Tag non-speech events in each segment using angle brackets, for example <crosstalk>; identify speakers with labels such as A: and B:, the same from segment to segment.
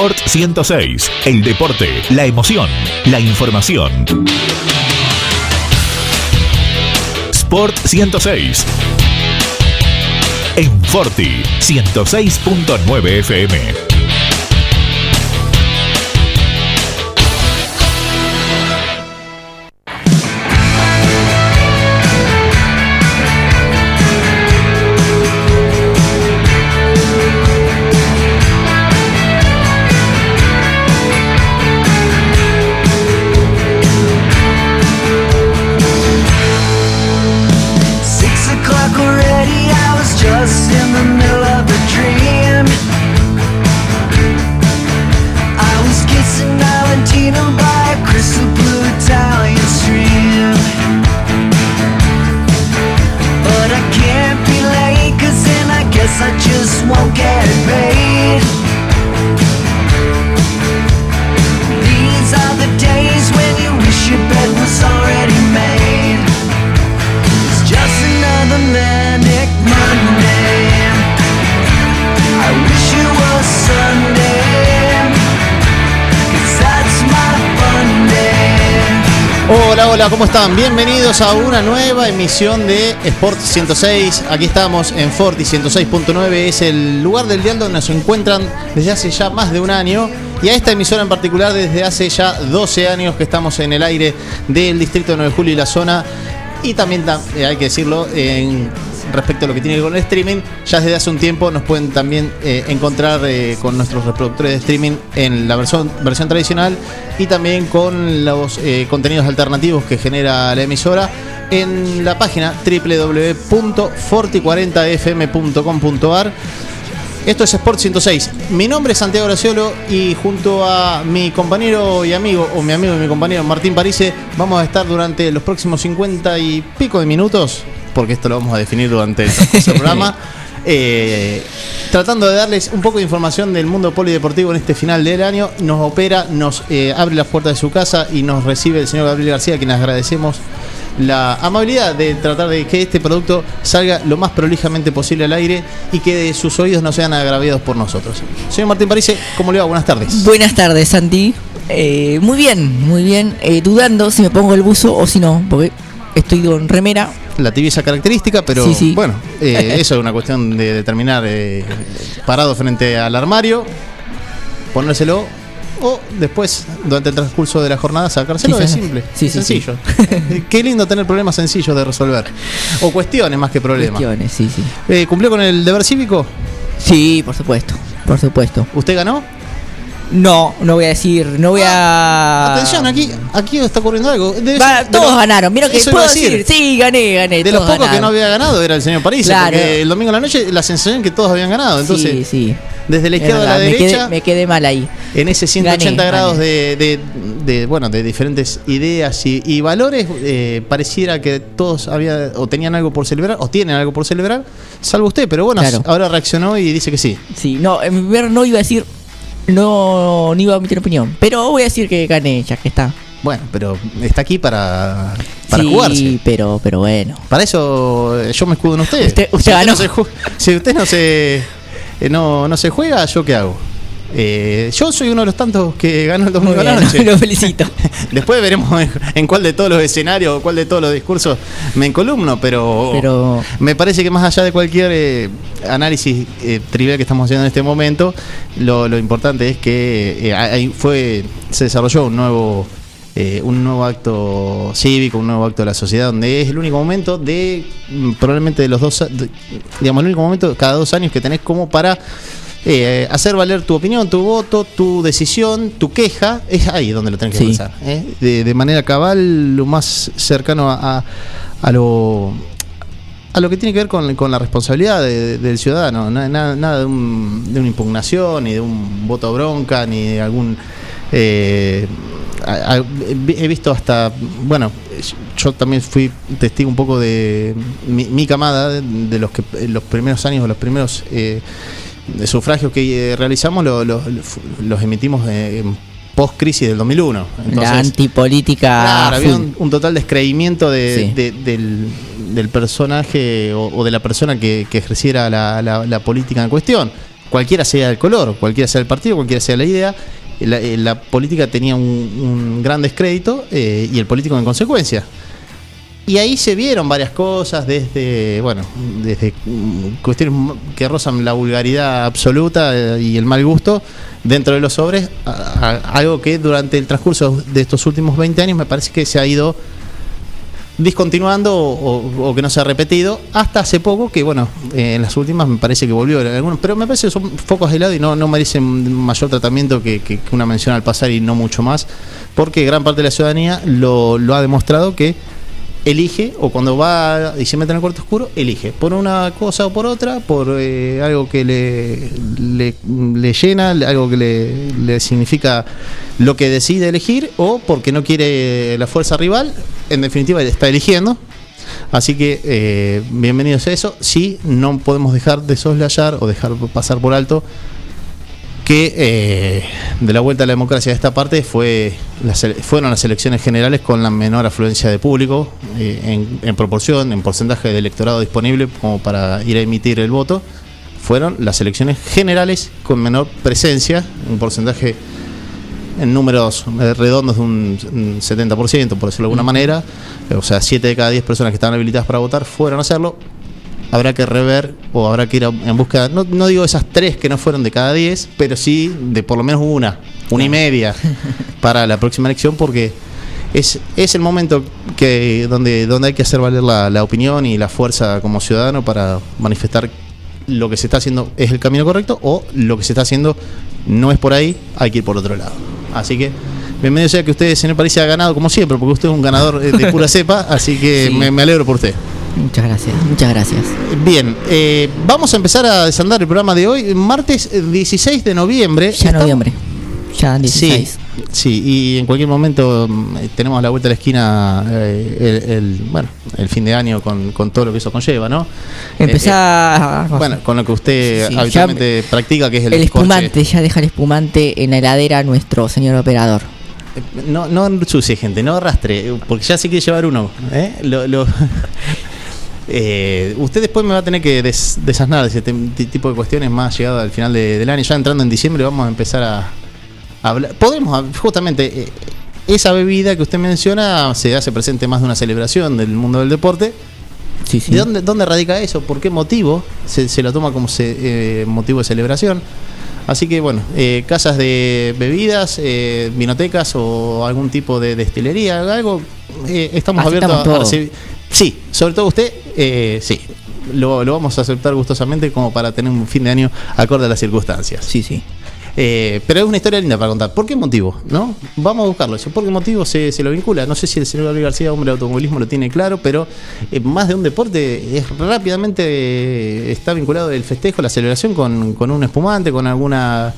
A: Sport 106. El deporte, la emoción, la información. Sport 106. En Forti 106.9 FM.
B: Hola, ¿cómo están? Bienvenidos a una nueva emisión de Sport 106. Aquí estamos en Forti 106.9. Es el lugar del dial donde nos encuentran desde hace ya más de un año. Y a esta emisora en particular desde hace ya 12 años que estamos en el aire del distrito de 9 de Julio y la zona. Y también eh, hay que decirlo, en respecto a lo que tiene que ver con el streaming, ya desde hace un tiempo nos pueden también eh, encontrar eh, con nuestros reproductores de streaming en la versión, versión tradicional y también con los eh, contenidos alternativos que genera la emisora en la página www.forti40fm.com.ar. Esto es Sport 106. Mi nombre es Santiago Graciolo y junto a mi compañero y amigo, o mi amigo y mi compañero Martín Parise, vamos a estar durante los próximos 50 y pico de minutos porque esto lo vamos a definir durante el <laughs> programa. Eh, tratando de darles un poco de información del mundo polideportivo en este final del año. Nos opera, nos eh, abre las puertas de su casa y nos recibe el señor Gabriel García, a quien agradecemos la amabilidad de tratar de que este producto salga lo más prolijamente posible al aire y que sus oídos no sean agraviados por nosotros. Señor Martín París, ¿cómo le va? Buenas tardes.
C: Buenas tardes, Santi. Eh, muy bien, muy bien. dudando si me pongo el buzo o si no, porque estoy con remera.
B: La tibieza característica, pero bueno, eh, eso es una cuestión de determinar eh, parado frente al armario, ponérselo o después, durante el transcurso de la jornada, sacárselo. es simple, sí, sencillo. <laughs> Qué lindo tener problemas sencillos de resolver. O cuestiones más que problemas. Cuestiones, sí, sí. Eh, ¿Cumplió con el deber cívico?
C: Sí, por supuesto, por supuesto.
B: ¿Usted ganó?
C: No, no voy a decir, no voy
B: a. Atención, aquí, aquí está ocurriendo algo.
C: todos ganaron, mira que puedo decir. Sí, gané, gané.
B: De los pocos que no había ganado era el señor París, porque el domingo a la noche la sensación que todos habían ganado. Entonces, sí, sí. desde la izquierda a la derecha.
C: Me quedé, mal ahí.
B: En ese 180 grados De, de, bueno, de diferentes ideas y, valores, eh, pareciera que todos había, o tenían algo por celebrar, o tienen algo por celebrar, salvo usted, pero bueno, ahora reaccionó y dice que sí.
C: Sí, no, en primer no iba a decir no, ni iba a emitir opinión. Pero voy a decir que gané, ya que está.
B: Bueno, pero está aquí para, para jugarse. Sí,
C: pero, pero bueno.
B: Para eso yo me escudo en usted.
C: Usted, usted si,
B: Usted no se, si usted no se, eh, no, no se juega, ¿yo qué hago? Eh, yo soy uno de los tantos que ganó el domingo a la noche. <laughs>
C: Lo felicito. <laughs>
B: Después veremos en, cuál de todos los escenarios o cuál de todos los discursos me encolumno, pero, pero... me parece que más allá de cualquier eh, análisis eh, trivial que estamos haciendo en este momento, lo, importante es que fue se desarrolló un nuevo un nuevo acto cívico, un nuevo acto de la sociedad, donde es el único momento de, mm, probablemente de los dos, digamos, el único momento cada dos años que tenés como para eh, hacer valer tu opinión, tu voto, tu decisión, tu queja, es ahí donde lo tenés que pensar. ¿eh? De, manera cabal, lo más cercano a, a, lo a lo que tiene que ver con, la responsabilidad del ciudadano, nada, nada de, una impugnación, ni de un voto bronca, ni de algún... Eh, he visto hasta, bueno, yo también fui testigo un poco de mi, camada, de, los que los primeros años, los primeros de sufragios que eh, realizamos los emitimos en post-crisis del 2001.
C: la antipolítica.
B: Claro, había un, total descreimiento del, personaje o, de la persona que, ejerciera la, política en cuestión. cualquiera sea el color, cualquiera sea el partido, cualquiera sea la idea, la, política tenía un, gran descrédito y el político en consecuencia. Y ahí se vieron varias cosas, desde, bueno, desde cuestiones que rozan la vulgaridad absoluta y el mal gusto dentro de los sobres, algo que durante el transcurso de estos últimos 20 años me parece que se ha ido discontinuando o, que no se ha repetido. Hasta hace poco que bueno eh, en las últimas me parece que volvió algunos pero me parece que son focos aislados y no, no merecen mayor tratamiento que, que, una mención al pasar y no mucho más porque gran parte de la ciudadanía lo, lo ha demostrado que elige, o cuando va y se mete en el cuarto oscuro, elige, por una cosa o por otra, por eh, algo que le, le, llena, algo que le, le, significa lo que decide elegir, o porque no quiere la fuerza rival, en definitiva está eligiendo. Así que eh, bienvenidos a eso. Sí, no podemos dejar de soslayar o dejar pasar por alto que eh, de la vuelta a la democracia de esta parte fue fueron las elecciones generales con la menor afluencia de público eh, en, proporción, en porcentaje de electorado disponible como para ir a emitir el voto. Fueron las elecciones generales con menor presencia, un porcentaje en números redondos de un 70%, por decirlo de alguna manera. O sea, 7 de cada 10 personas que estaban habilitadas para votar fueron a hacerlo habrá que rever o habrá que ir en busca, no, no digo esas tres que no fueron de cada diez, pero sí de por lo menos una, una y media <laughs> para la próxima elección, porque es, es el momento que donde, donde hay que hacer valer la, opinión y la fuerza como ciudadano para manifestar lo que se está haciendo es el camino correcto o lo que se está haciendo no es por ahí, hay que ir por otro lado. Así que bienvenido sea que usted, señor París, ha ganado como siempre, porque usted es un ganador de pura <laughs> cepa, así que me, me alegro por usted.
C: Muchas gracias, muchas gracias.
B: Bien, eh, vamos a empezar a desandar el programa de hoy, martes 16 de noviembre.
C: Ya noviembre, ya 16.
B: Sí, y en cualquier momento mm, tenemos la vuelta a la esquina eh, el, bueno, el fin de año con, todo lo que eso conlleva, ¿no?
C: Empezar.
B: Eh, bueno, con lo que usted habitualmente practica, que es el,
C: el espumante, ya deja el espumante en la heladera nuestro señor operador.
B: No, no ensucie, gente, no arrastre, porque ya se quiere llevar uno. Lo, Eh, usted después me va a tener que des, desasnar ese tipo de cuestiones más llegado al final del año. Ya entrando en diciembre vamos a empezar a, hablar. Podemos, justamente, eh, esa bebida que usted menciona se hace presente más de una celebración del mundo del deporte. Sí, ¿De dónde, dónde radica eso? ¿Por qué motivo se, lo toma como eh, motivo de celebración? Así que bueno, casas de bebidas, eh, vinotecas o algún tipo de destilería, algo, estamos abiertos a, recibir. Sí, sobre todo usted, eh, sí. Lo, vamos a aceptar gustosamente como para tener un fin de año acorde a las circunstancias.
C: Sí, sí.
B: Eh, pero es una historia linda para contar. ¿Por qué motivo? ¿No? Vamos a buscarlo. ¿Por qué motivo se, lo vincula? No sé si el señor Gabriel García, hombre de automovilismo, lo tiene claro, pero eh, más de un deporte es rápidamente está vinculado el festejo, la celebración con, con un espumante, con alguna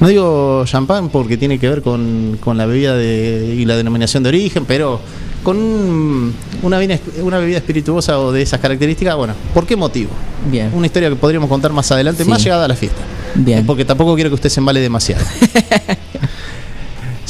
B: no digo champán porque tiene que ver con, con la bebida de, y la denominación de origen, pero con una, una bebida espirituosa o de esas características, bueno, ¿por qué motivo? Bien. Una historia que podríamos contar más adelante, más llegada a la fiesta. Porque tampoco quiero que usted se embale demasiado.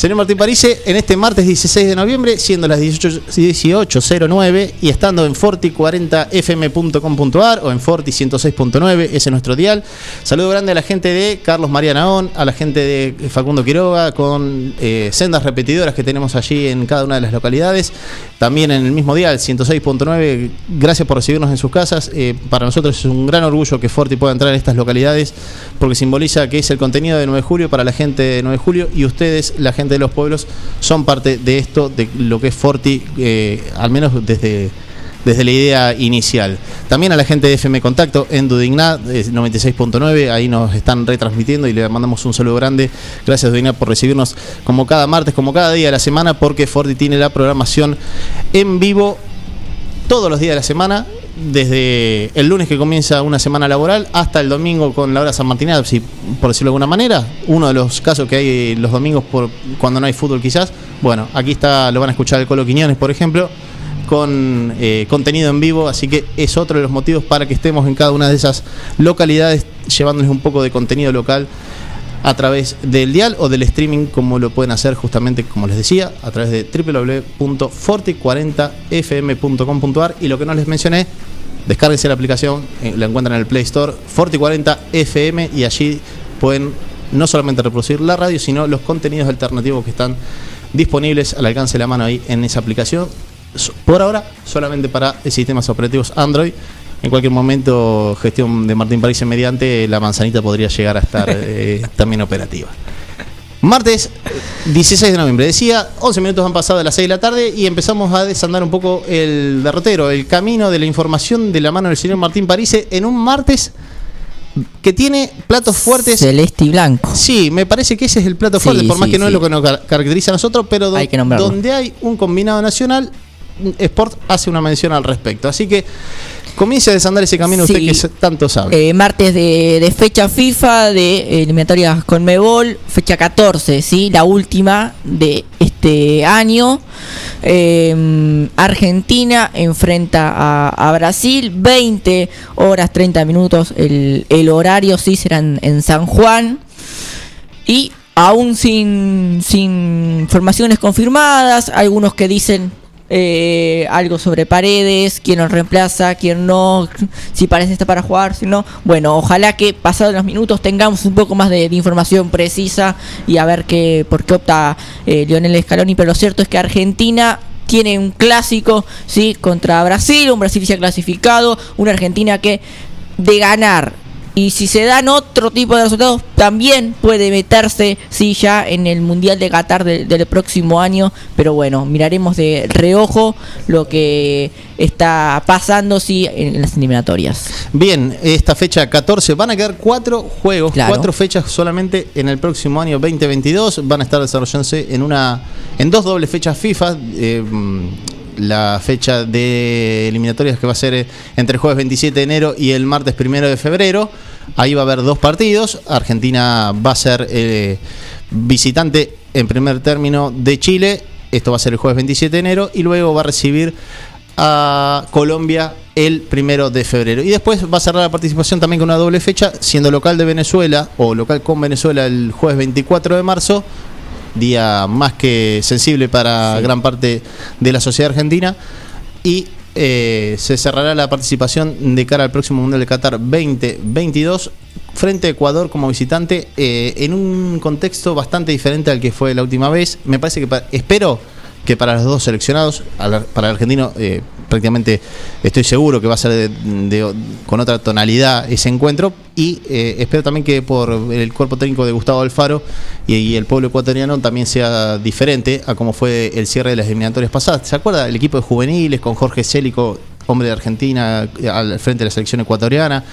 B: Señor Martín Parise, en este martes 16 de noviembre, siendo las 18.09 y estando en forti40fm.com.ar o en forti106.9, ese es nuestro dial. Saludo grande a la gente de Carlos María Naón, a la gente de Facundo Quiroga, con eh, sendas repetidoras que tenemos allí en cada una de las localidades. También en el mismo dial, 106.9. Gracias por recibirnos en sus casas. Eh, para nosotros es un gran orgullo que Forti pueda entrar en estas localidades porque simboliza que es el contenido de 9 de julio para la gente de 9 de julio y ustedes, la gente de los pueblos son parte de esto, de lo que es Forti, eh, al menos desde, desde la idea inicial. También a la gente de FM Contacto en Dudignat 96.9, ahí nos están retransmitiendo y le mandamos un saludo grande. Gracias Dudignat por recibirnos como cada martes, como cada día de la semana, porque Forti tiene la programación en vivo todos los días de la semana desde el lunes que comienza una semana laboral hasta el domingo con la hora San Martín, si, por decirlo de alguna manera. Uno de los casos que hay los domingos por cuando no hay fútbol quizás. Bueno, aquí está, lo van a escuchar el Colo Quiñones, por ejemplo, con eh, contenido en vivo, así que es otro de los motivos para que estemos en cada una de esas localidades llevándoles un poco de contenido local a través del dial o del streaming, como lo pueden hacer justamente, como les decía, a través de www.forti40fm.com.ar y lo que no les mencioné, Descárguense la aplicación, eh, la encuentran en el Play Store, Forti 40 FM y allí pueden no solamente reproducir la radio, sino los contenidos alternativos que están disponibles al alcance de la mano ahí en esa aplicación. Por ahora, solamente para sistemas operativos Android. En cualquier momento, gestión de Martín París mediante, la manzanita podría llegar a estar <laughs> eh, también operativa. Martes 16 de noviembre, decía, 11 minutos han pasado de las 6 de la tarde y empezamos a desandar un poco el derrotero, el camino de la información de la mano del señor Martín Parise en un martes que tiene platos fuertes.
C: Celeste y blanco.
B: Sí, me parece que ese es el plato fuerte, por más que no es lo que nos caracteriza a nosotros, pero donde hay un combinado nacional, Sport hace una mención al respecto. Así que Comience a desandar ese camino usted que tanto sabe.
C: Eh, martes de, fecha FIFA, de eliminatorias con Mebol, fecha 14, ¿sí? la última de este año. Eh, Argentina enfrenta a, Brasil, 20 horas 30 minutos el, horario, sí, serán en San Juan. Y aún sin, sin informaciones confirmadas, algunos que dicen eh, algo sobre paredes, quién nos reemplaza, quién no, si parece está para jugar, si no. Bueno, ojalá que pasados los minutos tengamos un poco más de, información precisa y a ver qué, por qué opta eh, Lionel Scaloni, pero lo cierto es que Argentina tiene un clásico, sí, contra Brasil, un Brasil ya clasificado, una Argentina que de ganar y si se dan otro tipo de resultados, también puede meterse, sí, ya en el Mundial de Qatar del próximo año. Pero bueno, miraremos de reojo lo que está pasando, sí, en, las eliminatorias.
B: Bien, esta fecha 14, van a quedar cuatro juegos, cuatro fechas solamente en el próximo año 2022. Van a estar desarrollándose en una en dos dobles fechas FIFA. Eh, la fecha de eliminatorias que va a ser eh, entre el jueves 27 de enero y el martes 1 de febrero. Ahí va a haber dos partidos. Argentina va a ser eh, visitante en primer término de Chile. Esto va a ser el jueves 27 de enero. Y luego va a recibir a Colombia el primero de febrero. Y después va a cerrar la participación también con una doble fecha, siendo local de Venezuela o local con Venezuela el jueves 24 de marzo día más que sensible para gran parte de la sociedad argentina. Y eh, se cerrará la participación de cara al próximo Mundial de Qatar 2022 frente a Ecuador como visitante eh, en un contexto bastante diferente al que fue la última vez. Me parece que espero para los dos seleccionados, para el argentino eh, prácticamente estoy seguro que va a ser con otra tonalidad ese encuentro y eh, espero también que por el cuerpo técnico de Gustavo Alfaro y, el pueblo ecuatoriano también sea diferente a como fue el cierre de las eliminatorias pasadas. ¿Se acuerda? El equipo de juveniles con Jorge Célico, hombre de Argentina, al frente de la selección ecuatoriana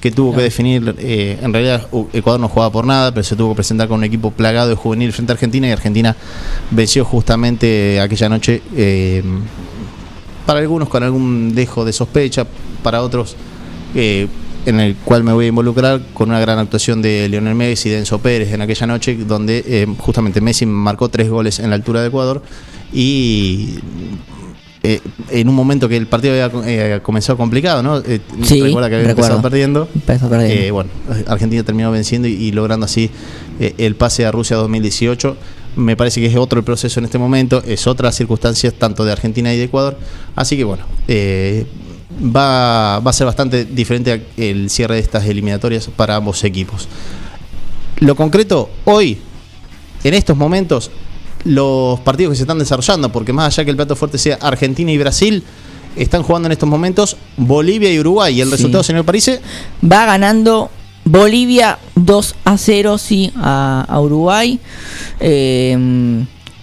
B: que tuvo que definir, eh, en realidad Ecuador no jugaba por nada, pero se tuvo que presentar con un equipo plagado de juvenil frente a Argentina y Argentina venció justamente aquella noche, eh, para algunos con algún dejo de sospecha, para otros eh, en el cual me voy a involucrar con una gran actuación de Lionel Messi y de Enzo Pérez en aquella noche, donde justamente Messi marcó tres goles en la altura de Ecuador y eh, en un momento que el partido había eh, comenzado complicado, ¿no? Eh,
C: sí, recuerda que había empezado
B: perdiendo.
C: perdiendo.
B: bueno, Argentina terminó venciendo y, logrando así el pase a Rusia 2018. Me parece que es otro el proceso en este momento, es otra circunstancia tanto de Argentina y de Ecuador. Así que bueno, va, va a ser bastante diferente el cierre de estas eliminatorias para ambos equipos. Lo concreto, hoy, en estos momentos, los partidos que se están desarrollando, porque más allá que el plato fuerte sea Argentina y Brasil, están jugando en estos momentos Bolivia y Uruguay. ¿Y el resultado, señor Parise?
C: Va ganando Bolivia 2 a 0, sí, a, Uruguay. Eh,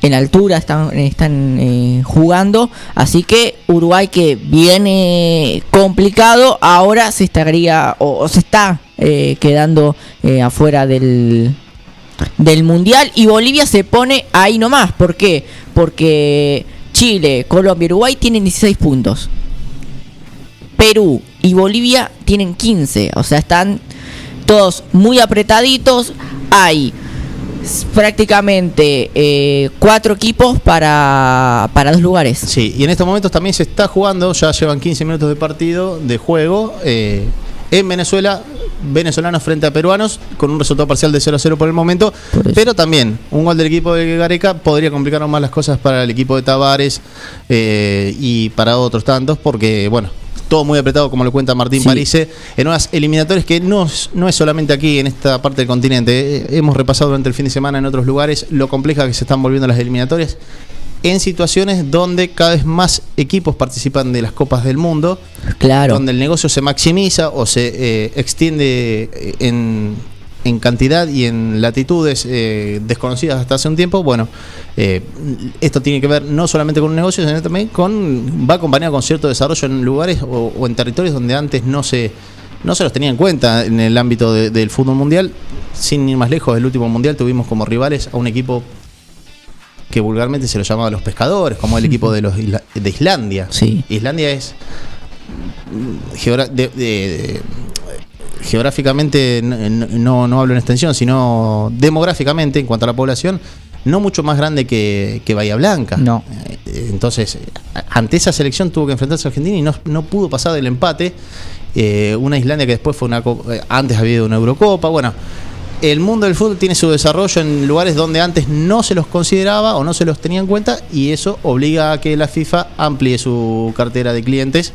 C: en altura están, están eh, jugando. Así que Uruguay que viene complicado, ahora se estaría o, se está eh, quedando afuera del, del Mundial y Bolivia se pone ahí nomás. ¿Por qué? Porque Chile, Colombia y Uruguay tienen 16 puntos. Perú y Bolivia tienen 15. O sea, están todos muy apretaditos. Hay prácticamente eh, cuatro equipos para, para dos lugares.
B: Sí, y en estos momentos también se está jugando, ya llevan 15 minutos de partido, de juego. Eh, en Venezuela, venezolanos frente a peruanos, con un resultado parcial de 0 a 0 por el momento. pero también, un gol del equipo de Gareca podría complicar más las cosas para el equipo de Tavares eh, y para otros tantos, porque, bueno, todo muy apretado, como lo cuenta Martín Parise, en unas eliminatorias que no, no es solamente aquí, en esta parte del continente. Eh, hemos repasado durante el fin de semana en otros lugares lo compleja que se están volviendo las eliminatorias en situaciones donde cada vez más equipos participan de las Copas del Mundo,
C: claro.
B: donde el negocio se maximiza o se eh, extiende eh, en, en, cantidad y en latitudes eh, desconocidas hasta hace un tiempo. Bueno, esto tiene que ver no solamente con un negocio, sino también con va acompañado con cierto desarrollo en lugares o, en territorios donde antes no se no se los tenía en cuenta en el ámbito del fútbol mundial. Sin ir más lejos, el último mundial tuvimos como rivales a un equipo que vulgarmente se lo llamaba los pescadores, como el equipo de los de Islandia.
C: Sí.
B: Islandia es geográficamente no, no, hablo en extensión, sino demográficamente en cuanto a la población, no mucho más grande que, Bahía Blanca.
C: No.
B: Eh, entonces, ante esa selección tuvo que enfrentarse a Argentina y no, no pudo pasar del empate. Eh, una Islandia que después fue una eh, antes había ido una Eurocopa. Bueno, el mundo del fútbol tiene su desarrollo en lugares donde antes no se los consideraba o no se los tenía en cuenta y eso obliga a que la FIFA amplíe su cartera de clientes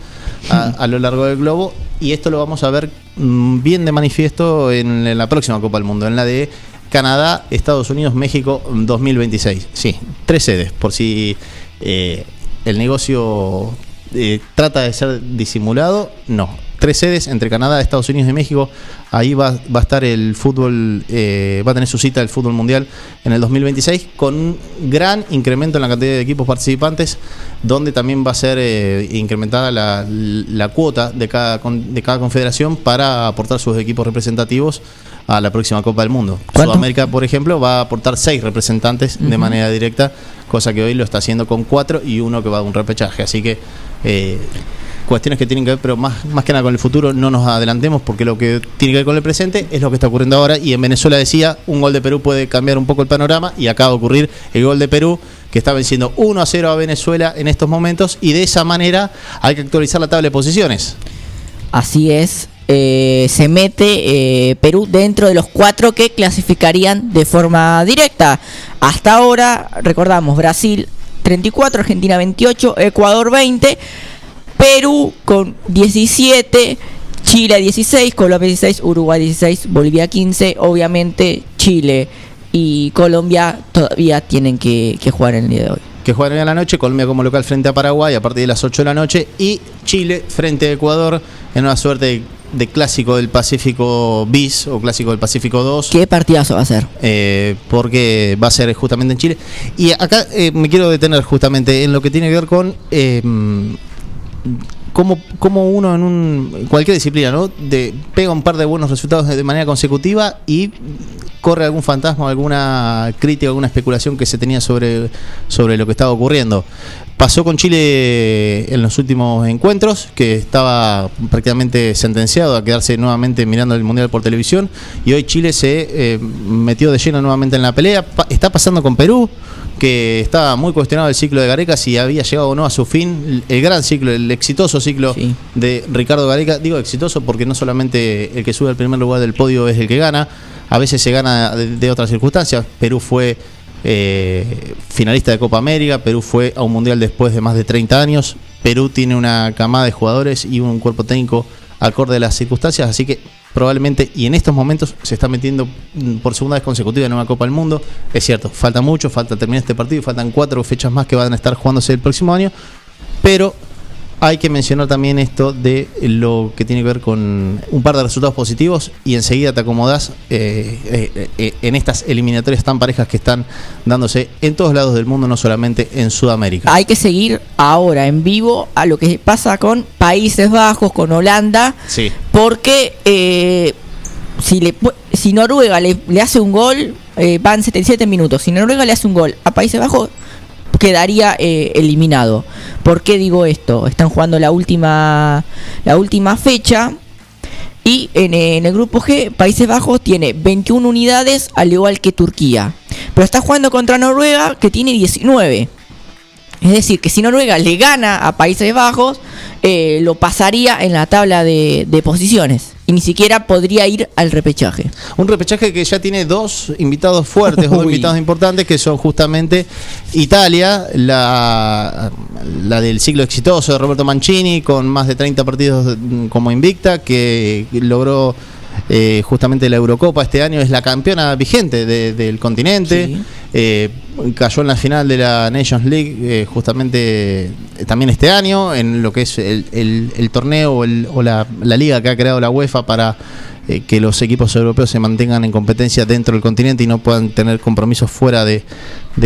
B: a, lo largo del globo y esto lo vamos a ver mm, bien de manifiesto en, la próxima Copa del Mundo, en la de Canadá, Estados Unidos, México 2026. Sí, tres sedes, por si eh, el negocio eh, trata de ser disimulado, no tres sedes entre Canadá, Estados Unidos y México. Ahí va, va a estar el fútbol, eh, va a tener su cita el fútbol mundial en el 2026 con un gran incremento en la cantidad de equipos participantes, donde también va a ser eh, incrementada la, cuota de cada, de cada confederación para aportar sus equipos representativos a la próxima Copa del Mundo. Sudamérica, por ejemplo, va a aportar seis representantes de manera directa, cosa que hoy lo está haciendo con cuatro y uno que va a un repechaje. Así que eh, cuestiones que tienen que ver, pero más, más que nada con el futuro, no nos adelantemos porque lo que tiene que ver con el presente es lo que está ocurriendo ahora. Y en Venezuela decía, un gol de Perú puede cambiar un poco el panorama y acaba de ocurrir el gol de Perú que está venciendo 1 a 0 a Venezuela en estos momentos y de esa manera hay que actualizar la tabla de posiciones.
C: Así es, eh, se mete eh, Perú dentro de los cuatro que clasificarían de forma directa. Hasta ahora, recordamos, Brasil 34, Argentina 28, Ecuador 20. Perú con 17, Chile 16, Colombia 16, Uruguay 16, Bolivia 15, obviamente Chile y Colombia todavía tienen que, jugar en el día de hoy.
B: Que juegan en la noche, Colombia como local frente a Paraguay a partir de las 8 de la noche y Chile frente a Ecuador en una suerte de, clásico del Pacífico bis o clásico del Pacífico 2.
C: ¿Qué partidazo va a ser?
B: Eh, porque va a ser justamente en Chile. Y acá eh, me quiero detener justamente en lo que tiene que ver con eh, como, uno en un, cualquier disciplina, ¿no? De, pega un par de buenos resultados de manera consecutiva y corre algún fantasma, alguna crítica, alguna especulación que se tenía sobre, sobre lo que estaba ocurriendo. Pasó con Chile en los últimos encuentros, que estaba prácticamente sentenciado a quedarse nuevamente mirando el Mundial por televisión, y hoy Chile se eh, metió de lleno nuevamente en la pelea. está pasando con Perú, que estaba muy cuestionado el ciclo de Gareca si había llegado o no a su fin el gran ciclo, el exitoso ciclo de Ricardo Gareca. Digo exitoso porque no solamente el que sube al primer lugar del podio es el que gana, a veces se gana de, otras circunstancias. Perú fue eh, finalista de Copa América, Perú fue a un mundial después de más de 30 años, Perú tiene una camada de jugadores y un cuerpo técnico acorde a las circunstancias, así que probablemente y en estos momentos se está metiendo mm, por segunda vez consecutiva en una Copa del Mundo. Es cierto, falta mucho, falta terminar este partido, faltan cuatro fechas más que van a estar jugándose el próximo año, pero hay que mencionar también esto de lo que tiene que ver con un par de resultados positivos y enseguida te acomodas eh, eh, eh, en estas eliminatorias tan parejas que están dándose en todos lados del mundo, no solamente en Sudamérica.
C: Hay que seguir ahora en vivo a lo que pasa con Países Bajos, con Holanda,
B: sí.
C: porque si, le, si Noruega le, le hace un gol, van 77 minutos, si Noruega le hace un gol a Países Bajos, quedaría eh, eliminado. ¿Por qué digo esto? Están jugando la última, la última fecha. Y en, el grupo G, Países Bajos tiene 21 unidades, al igual que Turquía. Pero está jugando contra Noruega, que tiene 19. Es decir, que si Noruega le gana a Países Bajos, eh, lo pasaría en la tabla de, posiciones y ni siquiera podría ir al repechaje.
B: Un repechaje que ya tiene dos invitados fuertes, dos <laughs> invitados importantes, que son justamente Italia, la, la del siglo exitoso de Roberto Mancini, con más de 30 partidos como invicta, que logró eh, justamente la Eurocopa este año, es la campeona vigente del continente. Eh, cayó en la final de la Nations League eh, justamente también este año, en lo que es el, torneo o, la, liga que ha creado la UEFA para que los equipos europeos se mantengan en competencia dentro del continente y no puedan tener compromisos fuera de,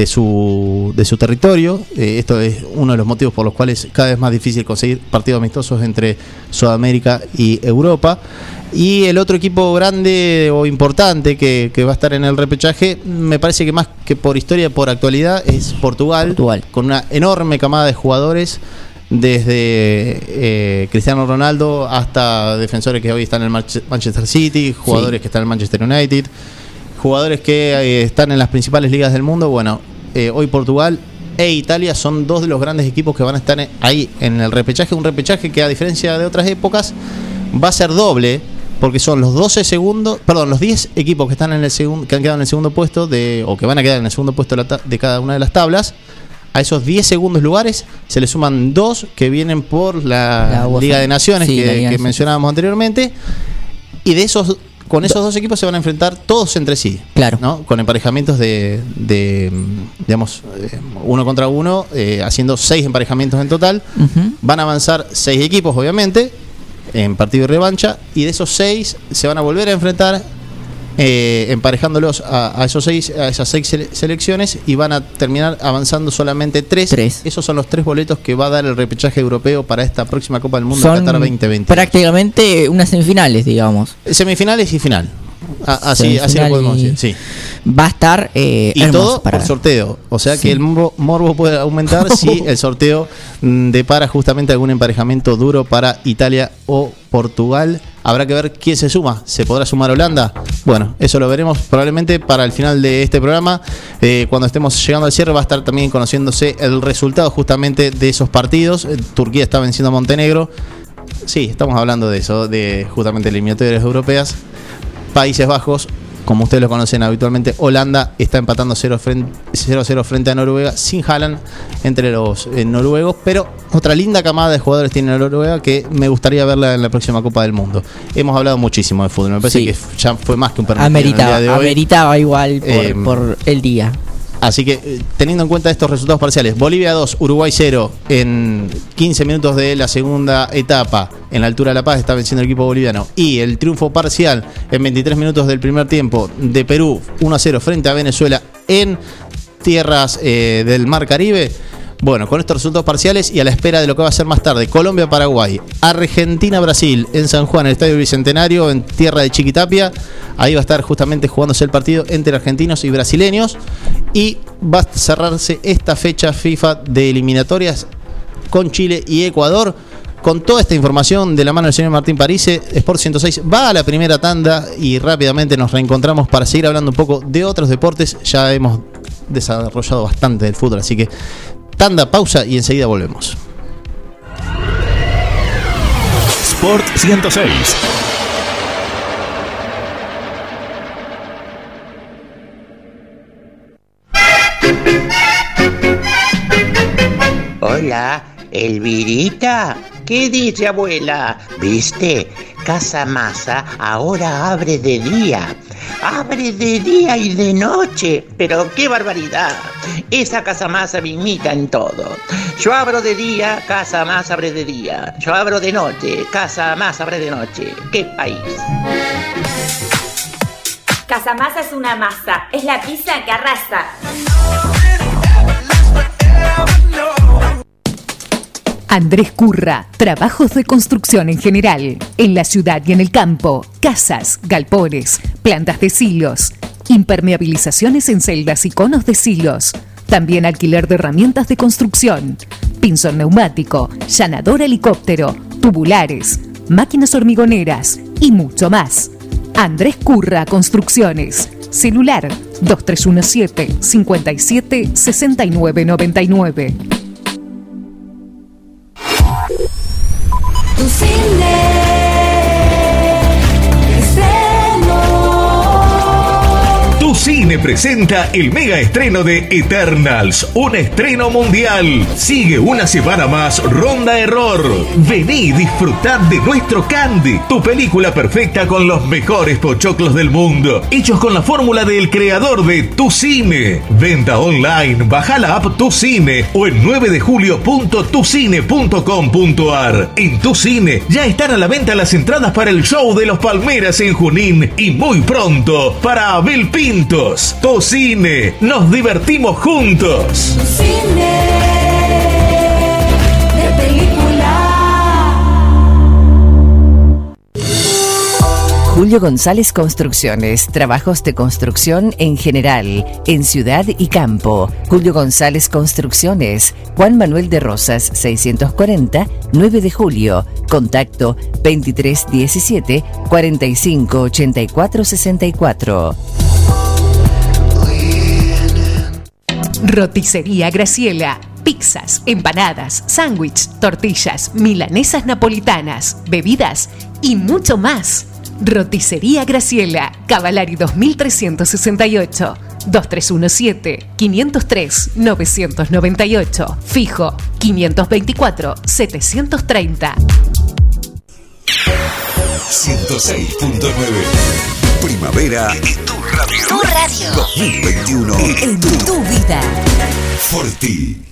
B: su, territorio. esto es uno de los motivos por los cuales cada vez más difícil conseguir partidos amistosos entre Sudamérica y Europa. Y el otro equipo grande o importante que, va a estar en el repechaje, me parece que más que por historia, actualidad, es Portugal, con una enorme camada de jugadores, desde eh, Cristiano Ronaldo hasta defensores que hoy están en el Manchester City, jugadores que están en el Manchester United, jugadores que eh, están en las principales ligas del mundo. Bueno, eh, hoy Portugal e Italia son dos de los grandes equipos que van a estar ahí en el repechaje, un repechaje que a diferencia de otras épocas va a ser doble porque son los 12 segundos, perdón, los 10 equipos que están en el segundo, que han quedado en el segundo puesto de, o que van a quedar en el segundo puesto de cada una de las tablas. A esos 10 segundos lugares se le suman dos que vienen por la, Liga de Naciones que, mencionábamos anteriormente. Y de esos con esos dos equipos se van a enfrentar todos entre sí.
C: Claro.
B: ¿no? Con emparejamientos de, digamos, eh, uno contra uno, eh, haciendo seis emparejamientos en total. Van a avanzar seis equipos, obviamente en partido de revancha y de esos seis se van a volver a enfrentar eh, emparejándolos a, esos seis, a esas seis selecciones y van a terminar avanzando solamente tres. Esos son los tres boletos que va a dar el repechaje europeo para esta próxima Copa del Mundo Qatar 2020.
C: Prácticamente unas semifinales, digamos.
B: Semifinales y final. Así, así lo podemos decir, sí.
C: va a estar eh,
B: y todo por sorteo. O sea que el morbo, puede aumentar si <laughs> el sorteo mm, depara justamente algún emparejamiento duro para Italia o Portugal. Habrá que ver quién se suma. Se podrá sumar Holanda bueno eso lo veremos probablemente para el final de este programa. Eh, cuando estemos llegando al cierre va a estar también conociéndose el resultado justamente de esos partidos. Eh, Turquía está venciendo a Montenegro. Sí estamos hablando de eso de justamente eliminatorias europeas Países Bajos como ustedes lo conocen habitualmente, Holanda está empatando 0-0 frente, a Noruega, sin Haaland entre los eh, noruegos, pero otra linda camada de jugadores tiene Noruega que me gustaría verla en la próxima Copa del Mundo. Hemos hablado muchísimo de fútbol, me parece que ya fue más que un
C: partido. Ameritaba, ameritaba igual por, eh, por el día.
B: Así que eh, teniendo en cuenta estos resultados parciales, Bolivia 2, Uruguay 0 en 15 minutos de la segunda etapa. En la altura de La Paz está venciendo el equipo boliviano. Y el triunfo parcial en 23 minutos del primer tiempo de Perú 1 a 0 frente a Venezuela en tierras eh, del Mar Caribe bueno, con estos resultados parciales y a la espera de lo que va a ser más tarde, Colombia-Paraguay, Argentina-Brasil en San Juan, el Estadio Bicentenario, en tierra de Chiquitapia. Ahí va a estar justamente jugándose el partido entre argentinos y brasileños. Y va a cerrarse esta fecha FIFA de eliminatorias con Chile y Ecuador. Con toda esta información de la mano del señor Martín Parise, Sport 106 va a la primera tanda y rápidamente nos reencontramos para seguir hablando un poco de otros deportes. Ya hemos desarrollado bastante del fútbol, así que Tanda, pausa y enseguida volvemos.
A: Sport 106.
D: Hola, Elvirita. ¿Qué dice abuela? ¿Viste? Casa Masa ahora abre de día. Abre de día y de noche. Pero qué barbaridad. Esa Casa Masa me imita en todo. Yo abro de día, Casa Masa abre de día. Yo abro de noche, Casa Masa abre de noche. ¡Qué país!
E: Casa Masa es una masa. Es la pizza que arrasa.
F: Andrés Curra, trabajos de construcción en general, en la ciudad y en el campo, casas, galpones, plantas de silos, impermeabilizaciones en celdas y conos de silos, también alquiler de herramientas de construcción, pinzón neumático, llanador helicóptero, tubulares, máquinas hormigoneras y mucho más. Andrés Curra Construcciones, celular 2317 57 6999.
G: Tu cine.
A: Cine presenta el mega estreno de Eternals, un estreno mundial. Sigue una semana más Ronda Error. Vení y disfrutad de nuestro Candy, tu película perfecta con los mejores pochoclos del mundo, hechos con la fórmula del creador de Tu Cine. Venta online, baja la app Tu Cine o en 9 de julio.tucine.com.ar. En Tu Cine ya están a la venta las entradas para el show de los Palmeras en Junín y muy pronto para Abel Pinto Tocine, nos divertimos juntos.
G: Cine de película.
F: Julio González Construcciones, trabajos de construcción en general, en ciudad y campo. Julio González Construcciones, Juan Manuel de Rosas, 640, 9 de julio. Contacto 2317 4584 64.
H: Roticería Graciela. Pizzas, empanadas, sándwich, tortillas, milanesas napolitanas, bebidas y mucho más. Roticería Graciela, Cavalari 2368. 2317-503-998. Fijo 524-730.
A: 106.9 Primavera en tu radio.
H: Tu radio.
A: 2021
H: En tu vida.
A: Forti.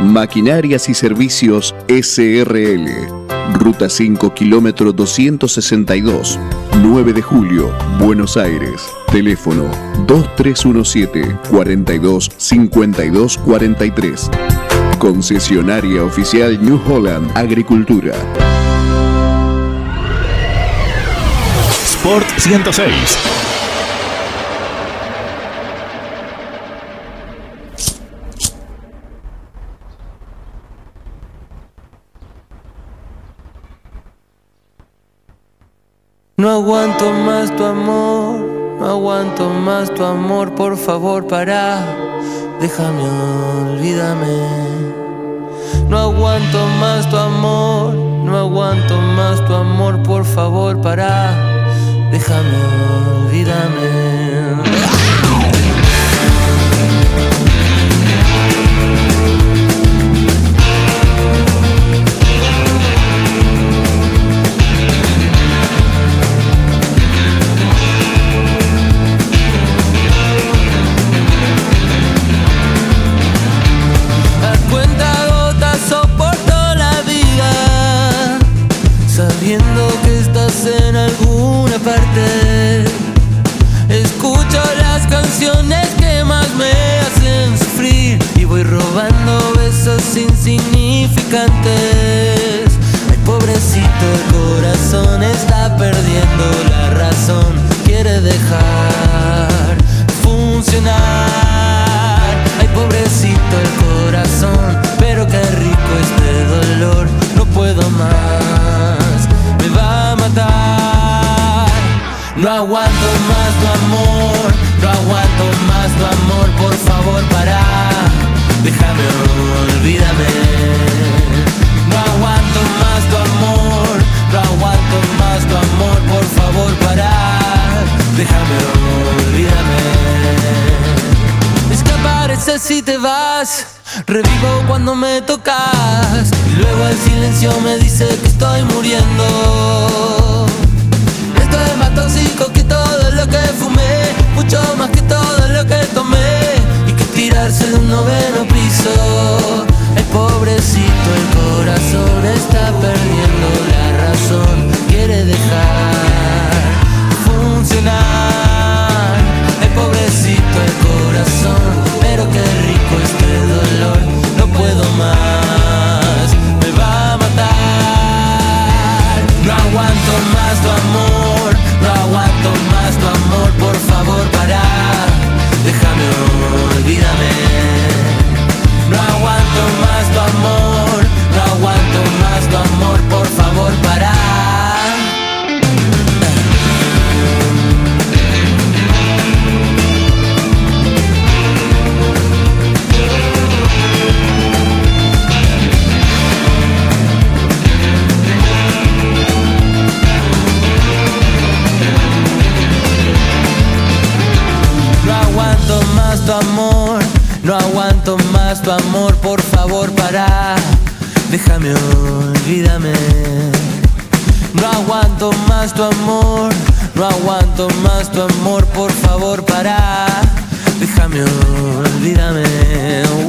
I: Maquinarias y Servicios SRL. Ruta 5, kilómetro 262, 9 de julio, Buenos Aires. Teléfono 2317 42 52 43. Concesionaria oficial New Holland Agricultura.
A: Sport 106.
J: No aguanto más tu amor, no aguanto más tu amor, por favor para, déjame, olvídame. No aguanto más tu amor, no aguanto más tu amor, por favor para, déjame, olvídame. Escucho las canciones que más me hacen sufrir y voy robando besos insignificantes. Ay, pobrecito, el corazón está perdiendo la razón, quiere dejar funcionar. Olvídame. No aguanto más tu amor, no aguanto más tu amor, por favor para, déjame, olvídame. Es que apareces si te vas. Revivo cuando me tocas. Y luego el silencio me dice que estoy muriendo. Esto es más tóxico que todo lo que fumé. Mucho más que todo lo que tomé. Tirarse de un noveno piso. El pobrecito, el corazón está perdiendo la razón. Quiere dejar funcionar. El pobrecito, el corazón. Pero qué rico este dolor. No puedo más. Me va a matar. más tu amor, no aguanto más tu amor, por favor para, déjame, olvídame. Tu amor, por favor para, déjame, olvídame. No aguanto más tu amor, no aguanto más tu amor, por favor para, déjame, olvídame.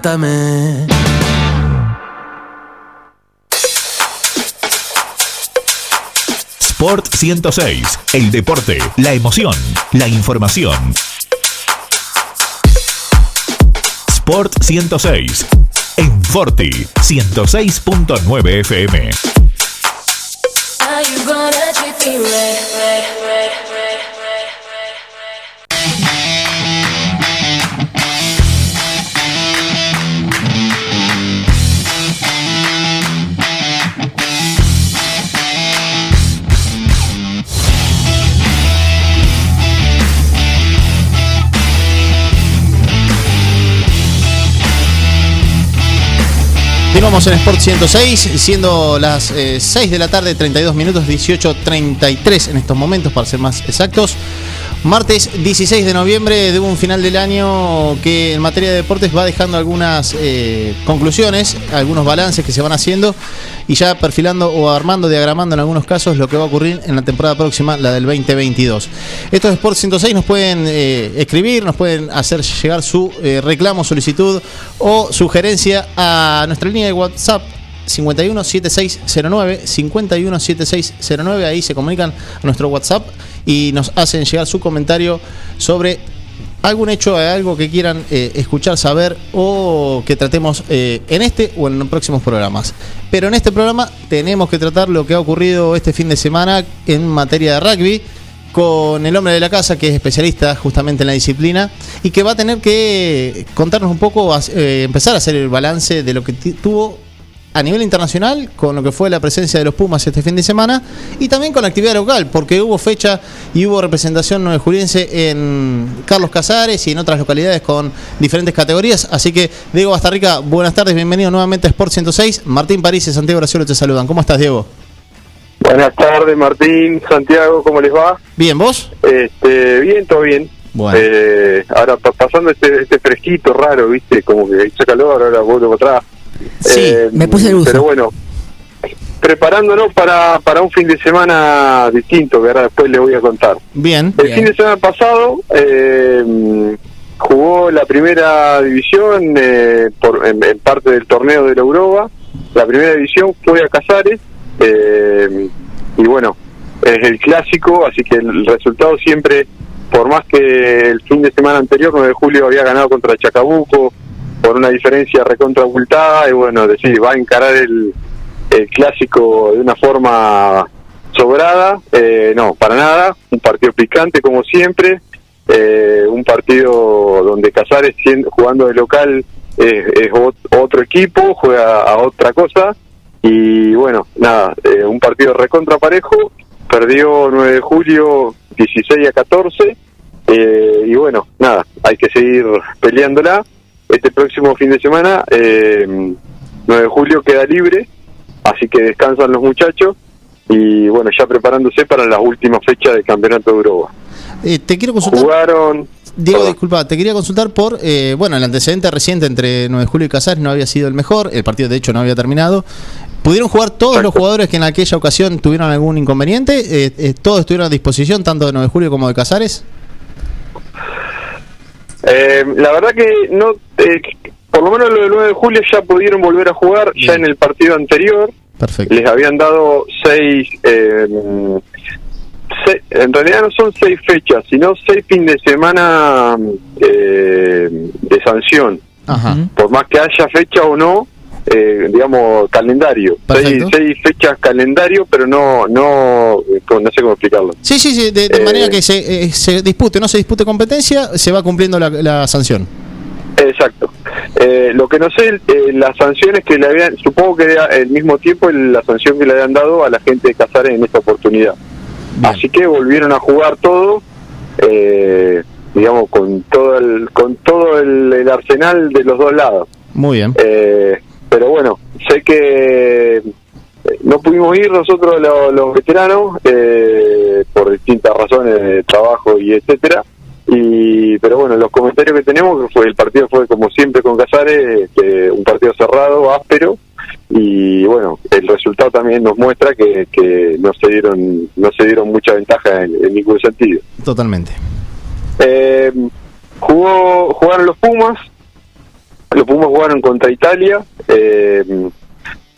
J: Mátame.
A: Sport 106. El deporte, la emoción, la información. Sport 106. En Forti 106.9 FM.
B: Continuamos en Sport 106, siendo las eh, 6 de la tarde, 32 minutos, 18.33 en estos momentos, para ser más exactos. Martes 16 de noviembre de un final del año que en materia de deportes va dejando algunas eh, conclusiones, algunos balances que se van haciendo y ya perfilando o armando, diagramando en algunos casos lo que va a ocurrir en la temporada próxima, la del 2022. Estos Sport 106 nos pueden eh, escribir, nos pueden hacer llegar su eh, reclamo, solicitud o sugerencia a nuestra línea de WhatsApp 517609 517609 ahí se comunican a nuestro WhatsApp y nos hacen llegar su comentario sobre algún hecho, algo que quieran eh, escuchar, saber o que tratemos eh, en este o en los próximos programas. Pero en este programa tenemos que tratar lo que ha ocurrido este fin de semana en materia de rugby con el hombre de la casa que es especialista justamente en la disciplina y que va a tener que contarnos un poco, eh, empezar a hacer el balance de lo que tuvo a nivel internacional con lo que fue la presencia de los Pumas este fin de semana y también con la actividad local, porque hubo fecha y hubo representación nueve juliense en Carlos Casares y en otras localidades con diferentes categorías. Así que, Diego Bastarrica, buenas tardes, bienvenido nuevamente a Sport 106. Martín París y Santiago Graciolo te saludan. ¿Cómo estás, Diego?
K: Buenas tardes, Martín, Santiago, ¿cómo les va?
B: Bien, ¿vos?
K: Este, bien, todo bien.
B: Bueno.
K: Eh, ahora pa- pasando este, este fresquito raro, viste, como que hizo calor, ahora vuelvo atrás.
C: Sí,
K: Eh,
C: me puse el uso.
K: Pero bueno, preparándonos para, para un fin de semana distinto, que ahora después le voy a contar.
B: Bien.
K: El fin de semana pasado eh, jugó la primera división eh, por, en, en parte del torneo de la Europa. La primera división fue a Casares eh, y bueno, es el clásico, así que el resultado siempre, por más que el fin de semana anterior, 9 de julio, había ganado contra Chacabuco por una diferencia recontra abultada y bueno, decir, va a encarar el, el clásico de una forma sobrada, eh, no, para nada, un partido picante como siempre, eh, un partido donde Casares jugando de local eh, es ot- otro equipo, juega a otra cosa y bueno, nada, eh, un partido recontra parejo, perdió 9 de julio 16 a 14 eh, y bueno, nada, hay que seguir peleándola. Este próximo fin de semana, eh, 9 de julio queda libre, así que descansan los muchachos y bueno, ya preparándose para las últimas fechas del Campeonato de Europa.
B: Eh, te quiero consultar.
K: Jugaron.
B: Diego, disculpa, te quería consultar por, eh, bueno, el antecedente reciente entre 9 de julio y Casares no había sido el mejor, el partido de hecho no había terminado, ¿Pudieron jugar todos los jugadores que en aquella ocasión tuvieron algún inconveniente? Eh, eh, ¿Todos estuvieron a disposición, tanto de 9 de julio como de Casares?
K: Eh, la verdad que no, eh, por lo menos lo del 9 de julio ya pudieron volver a jugar ya en el partido anterior.
B: Perfecto.
K: Les habían dado seis, eh, en realidad no son seis fechas, sino seis fines de semana eh, de sanción.
B: Ajá.
K: Por más que haya fecha o no, eh, digamos, calendario. Seis, seis fechas calendario, pero no, no, eh, no sé cómo explicarlo.
B: Sí, sí, sí, de, de
K: Eh,
B: manera que se, eh, se dispute no se dispute competencia, se va cumpliendo la, la sanción.
K: Exacto. Eh, lo que no sé, eh, las sanciones que le habían, supongo que era al mismo tiempo el- la sanción que le habían dado a la gente de Casares en esta oportunidad. Así que volvieron a jugar todo, eh, digamos, con todo el, con todo el, el arsenal de los dos lados.
B: Muy bien.
K: Pero bueno, sé que eh, no pudimos ir nosotros los, los veteranos eh, por distintas razones de trabajo y etcétera. Y pero bueno, los comentarios que tenemos fue el partido fue como siempre con Casares, este, un partido cerrado, áspero y bueno, el resultado también nos muestra que, que no se dieron no se dieron mucha ventaja en, en ningún sentido.
B: Totalmente.
K: Eh, jugó, jugaron los Pumas, los Pumas jugaron contra Italia. eh,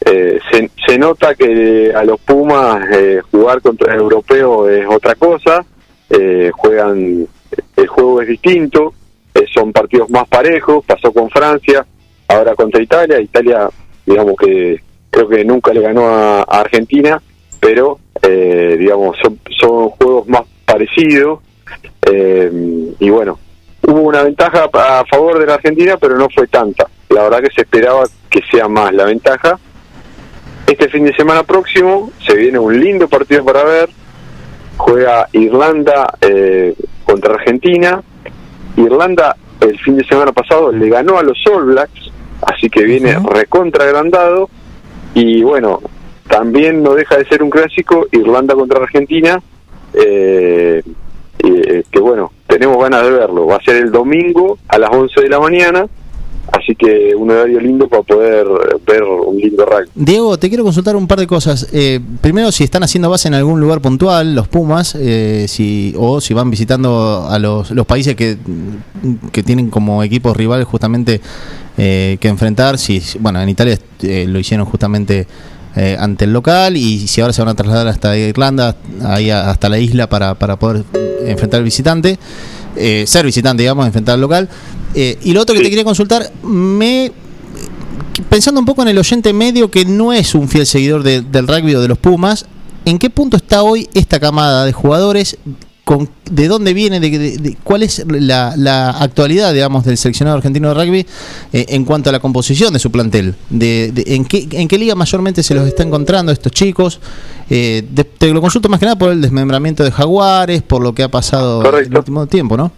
K: eh, se, nota que a los Pumas eh, jugar contra el europeo es otra cosa. eh, juegan, el juego es distinto, eh, son partidos más parejos. Pasó con Francia, ahora contra Italia. Italia, digamos que creo que nunca le ganó a, Argentina, pero digamos son, son juegos más parecidos. Y bueno, hubo una ventaja a favor de la Argentina, pero no fue tanta. La verdad que se esperaba que sea más la ventaja. Este fin de semana próximo se viene un lindo partido para ver. Juega Irlanda eh, contra Argentina. Irlanda el fin de semana pasado le ganó a los All Blacks, así que viene recontra agrandado. Y bueno, también no deja de ser un clásico Irlanda contra Argentina. Eh, eh, que bueno, tenemos ganas de verlo. Va a ser el domingo a las 11 de la mañana, así que un horario lindo para poder ver un lindo rugby.
B: Diego, te quiero consultar un par de cosas. Eh, primero, si están haciendo base en algún lugar puntual, los Pumas, eh, si, o si van visitando a los, los países que, que tienen como equipos rivales justamente eh, que enfrentar. Si- bueno, en Italia eh, lo hicieron justamente eh, ante el local y si ahora se van a trasladar hasta Irlanda, ahí hasta la isla para, para poder enfrentar al visitante, eh, ser visitante, digamos, enfrentar al local. Eh, y lo otro que te quería consultar, me pensando un poco en el oyente medio que no es un fiel seguidor de- del rugby o de los Pumas, ¿en qué punto está hoy esta camada de jugadores? Con, ¿De dónde viene? De, de- de- ¿Cuál es la, la actualidad, digamos, del seleccionado argentino de rugby eh, en cuanto a la composición de su plantel? De, de- en, qué, ¿En qué liga mayormente se los está encontrando estos chicos? Eh, de- te lo consulto más que nada por el desmembramiento de Jaguares, por lo que ha pasado en el último tiempo, ¿no?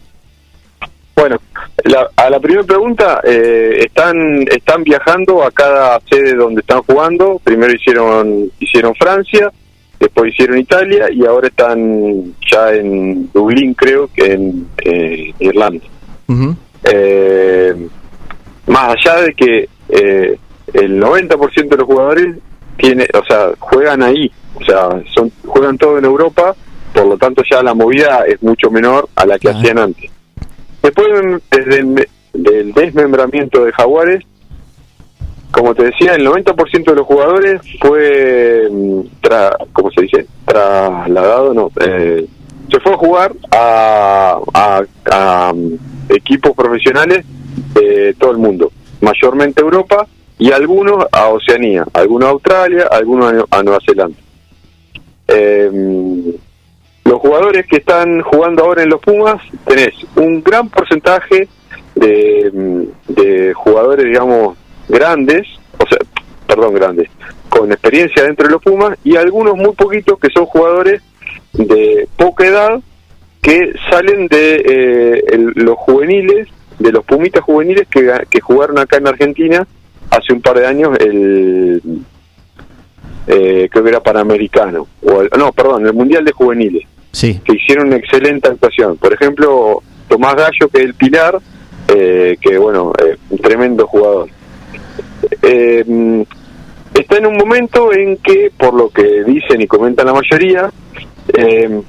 K: Bueno, la- a la primera pregunta, eh, están están viajando a cada sede donde están jugando. Primero hicieron hicieron Francia, después hicieron Italia y ahora están ya en Dublín, creo que en eh, Irlanda. Eh, más allá de que eh, el 90% de los jugadores tiene, o sea, juegan ahí, o sea, son juegan todo en Europa, por lo tanto ya la movida es mucho menor a la que hacían antes. Después desde el del desmembramiento de Jaguares, como te decía, el 90% de los jugadores fue, mm, tra, ¿cómo se dice? Trasladado, no, eh, se fue a jugar a, a- a, mm, equipos profesionales de todo el mundo, mayormente Europa y algunos a Oceanía, algunos a Australia, algunos a, Nue- a Nueva Zelanda. Eh, los jugadores que están jugando ahora en los Pumas, tenés un gran porcentaje de, mm, de jugadores, digamos, grandes, o sea, perdón, grandes, con experiencia dentro de los Pumas, y algunos muy poquitos que son jugadores de poca edad que salen de eh, el- los juveniles, de los Pumitas juveniles que, que jugaron acá en Argentina hace un par de años el eh, creo que era Panamericano, o el- no, perdón, el Mundial de Juveniles
B: Sí.
K: que hicieron una excelente actuación. Por ejemplo, Tomás Gallo, que es el Pilar, eh, que bueno, eh, un tremendo jugador. Eh, está en un momento en que, por lo que dicen y comentan la mayoría, eh,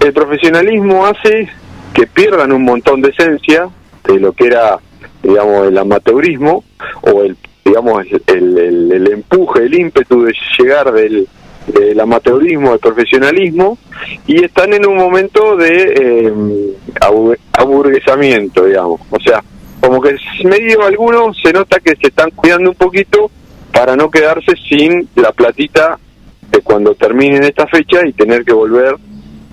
K: el profesionalismo hace que pierdan un montón de esencia de lo que era, digamos, el amateurismo o el, digamos, el, el- el empuje, el ímpetu de llegar del, del amateurismo al profesionalismo y están en un momento de eh, abu- aburguesamiento, digamos. O sea, como que medio algunos se nota que se están cuidando un poquito para no quedarse sin la platita de cuando terminen esta fecha y tener que volver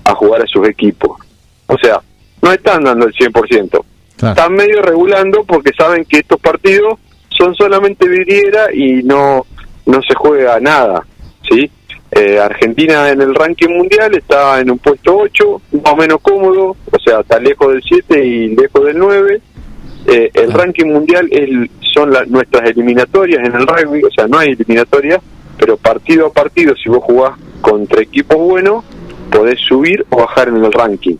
K: a jugar a sus equipos. O sea, no están dando el 100%. Están medio regulando porque saben que estos partidos son solamente vidriera y no no se juega nada, ¿sí? Eh, Argentina en el ranking mundial está en un puesto 8, más o menos cómodo, o sea, está lejos del 7 y lejos del 9. Eh, el ranking mundial es- son la- nuestras eliminatorias en el rugby, o sea, no hay eliminatorias, pero partido a partido, si vos jugás contra equipos buenos, podés subir o bajar en el ranking.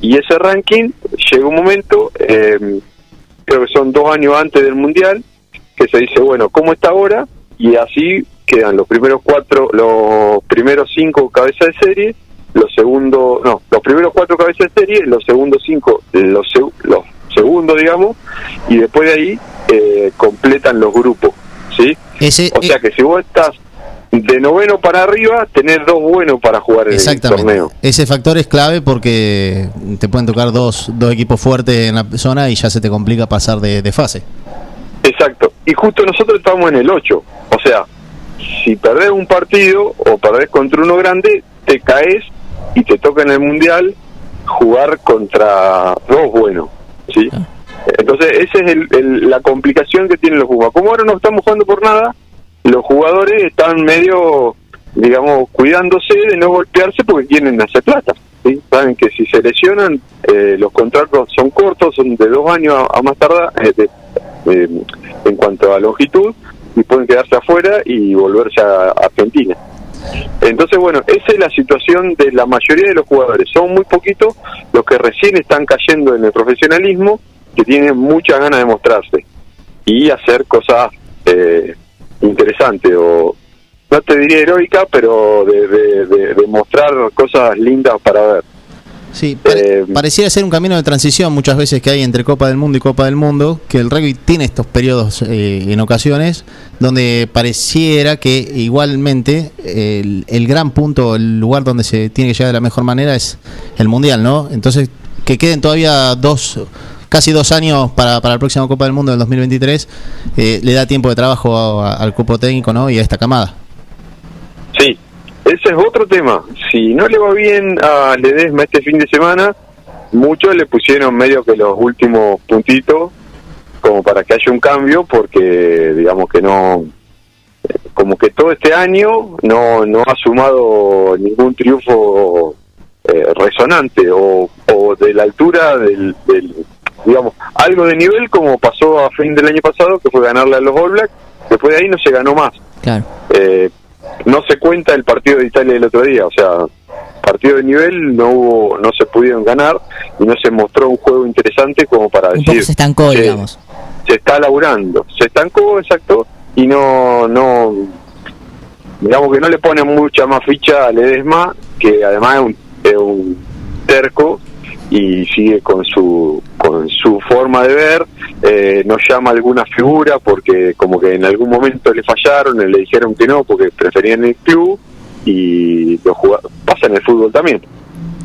K: Y ese ranking llega un momento, eh, creo que son dos años antes del mundial, que se dice, bueno, ¿cómo está ahora? Y así quedan los primeros cuatro, los primeros cinco cabezas de serie, los segundos, no, los primeros cuatro cabezas de serie, los segundos cinco, los, los segundos, digamos, y después de ahí eh, completan los grupos, ¿sí?
B: Ese,
K: o sea que si vos estás de noveno para arriba, tenés dos buenos para jugar en el torneo.
B: Ese factor es clave porque te pueden tocar dos, dos equipos fuertes en la zona y ya se te complica pasar de, de fase.
K: Exacto. Y justo nosotros estamos en el 8. O sea, si perdés un partido o perdés contra uno grande, te caes y te toca en el Mundial jugar contra dos buenos. ¿Sí? Entonces, esa es el- el- la complicación que tienen los jugadores. Como ahora no estamos jugando por nada, los jugadores están medio, digamos, cuidándose de no golpearse porque quieren hacer plata. ¿sí? Saben que si se lesionan, eh, los contratos son cortos, son de dos años a, a más tardar, eh, eh, en cuanto a longitud, y pueden quedarse afuera y volverse a Argentina. Entonces, bueno, esa es la situación de la mayoría de los jugadores. Son muy poquitos los que recién están cayendo en el profesionalismo, que tienen muchas ganas de mostrarse y hacer cosas eh, interesantes o no te diría heroica, pero de, de- de- de mostrar cosas lindas para ver.
B: Sí, pare-
K: Eh,
B: pareciera ser un camino de transición muchas veces que hay entre Copa del Mundo y Copa del Mundo, que el rugby tiene estos periodos eh, en ocasiones donde pareciera que igualmente el, el gran punto, el lugar donde se tiene que llegar de la mejor manera es el Mundial, ¿no? Entonces, que queden todavía dos, casi dos años para, para la próxima Copa del Mundo del 2023, eh, le da tiempo de trabajo a- al cuerpo técnico, ¿no? Y a esta camada.
K: Sí, ese es otro tema. Si no le va bien a Ledesma este fin de semana, muchos le pusieron medio que los últimos puntitos como para que haya un cambio, porque digamos que no, como que todo este año no, no ha sumado ningún triunfo eh, resonante o, o de la altura del, del, digamos, algo de nivel como pasó a fin del año pasado, que fue ganarle a los All Blacks, después de ahí no se ganó más.
C: Claro.
K: Eh, no se cuenta el partido de Italia del otro día, o sea, partido de nivel no hubo, no se pudieron ganar y no se mostró un juego interesante como para
C: Un poco
K: decir
C: se estancó, digamos.
K: se está laburando, se estancó exacto y no no digamos que no le ponen mucha más ficha a Ledesma que además es un, es un terco y sigue con su con su forma de ver eh, nos llama alguna figura porque como que en algún momento le fallaron le dijeron que no porque preferían el club y jugad- pasa en el fútbol también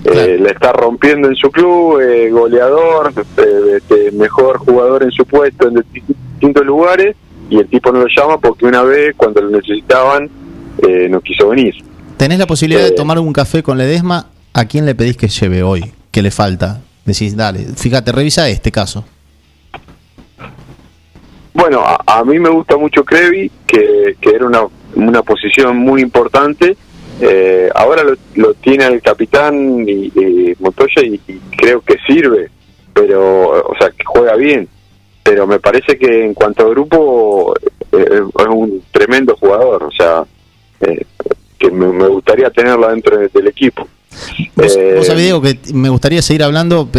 K: Eh, le está rompiendo en su club eh, goleador eh, este, mejor jugador en su puesto en distintos lugares y el tipo no lo llama porque una vez cuando lo necesitaban eh, no quiso venir
B: ¿Tenés la posibilidad de tomar un café con Ledesma? ¿A quién le pedís que lleve hoy? ¿Qué le falta? Decís, dale, fíjate, revisa este caso.
K: Bueno, a, a mí me gusta mucho Crevi, que, que era una, una posición muy importante. Eh, ahora lo, lo tiene el capitán y, Montoya y, creo que sirve, pero, o sea, que juega bien. Pero me parece que en cuanto a grupo eh, es un tremendo jugador, o sea, eh, que me, me gustaría tenerlo dentro de- del equipo.
B: Vos,
K: Eh,
B: vos sabés, Diego, que me gustaría seguir hablando,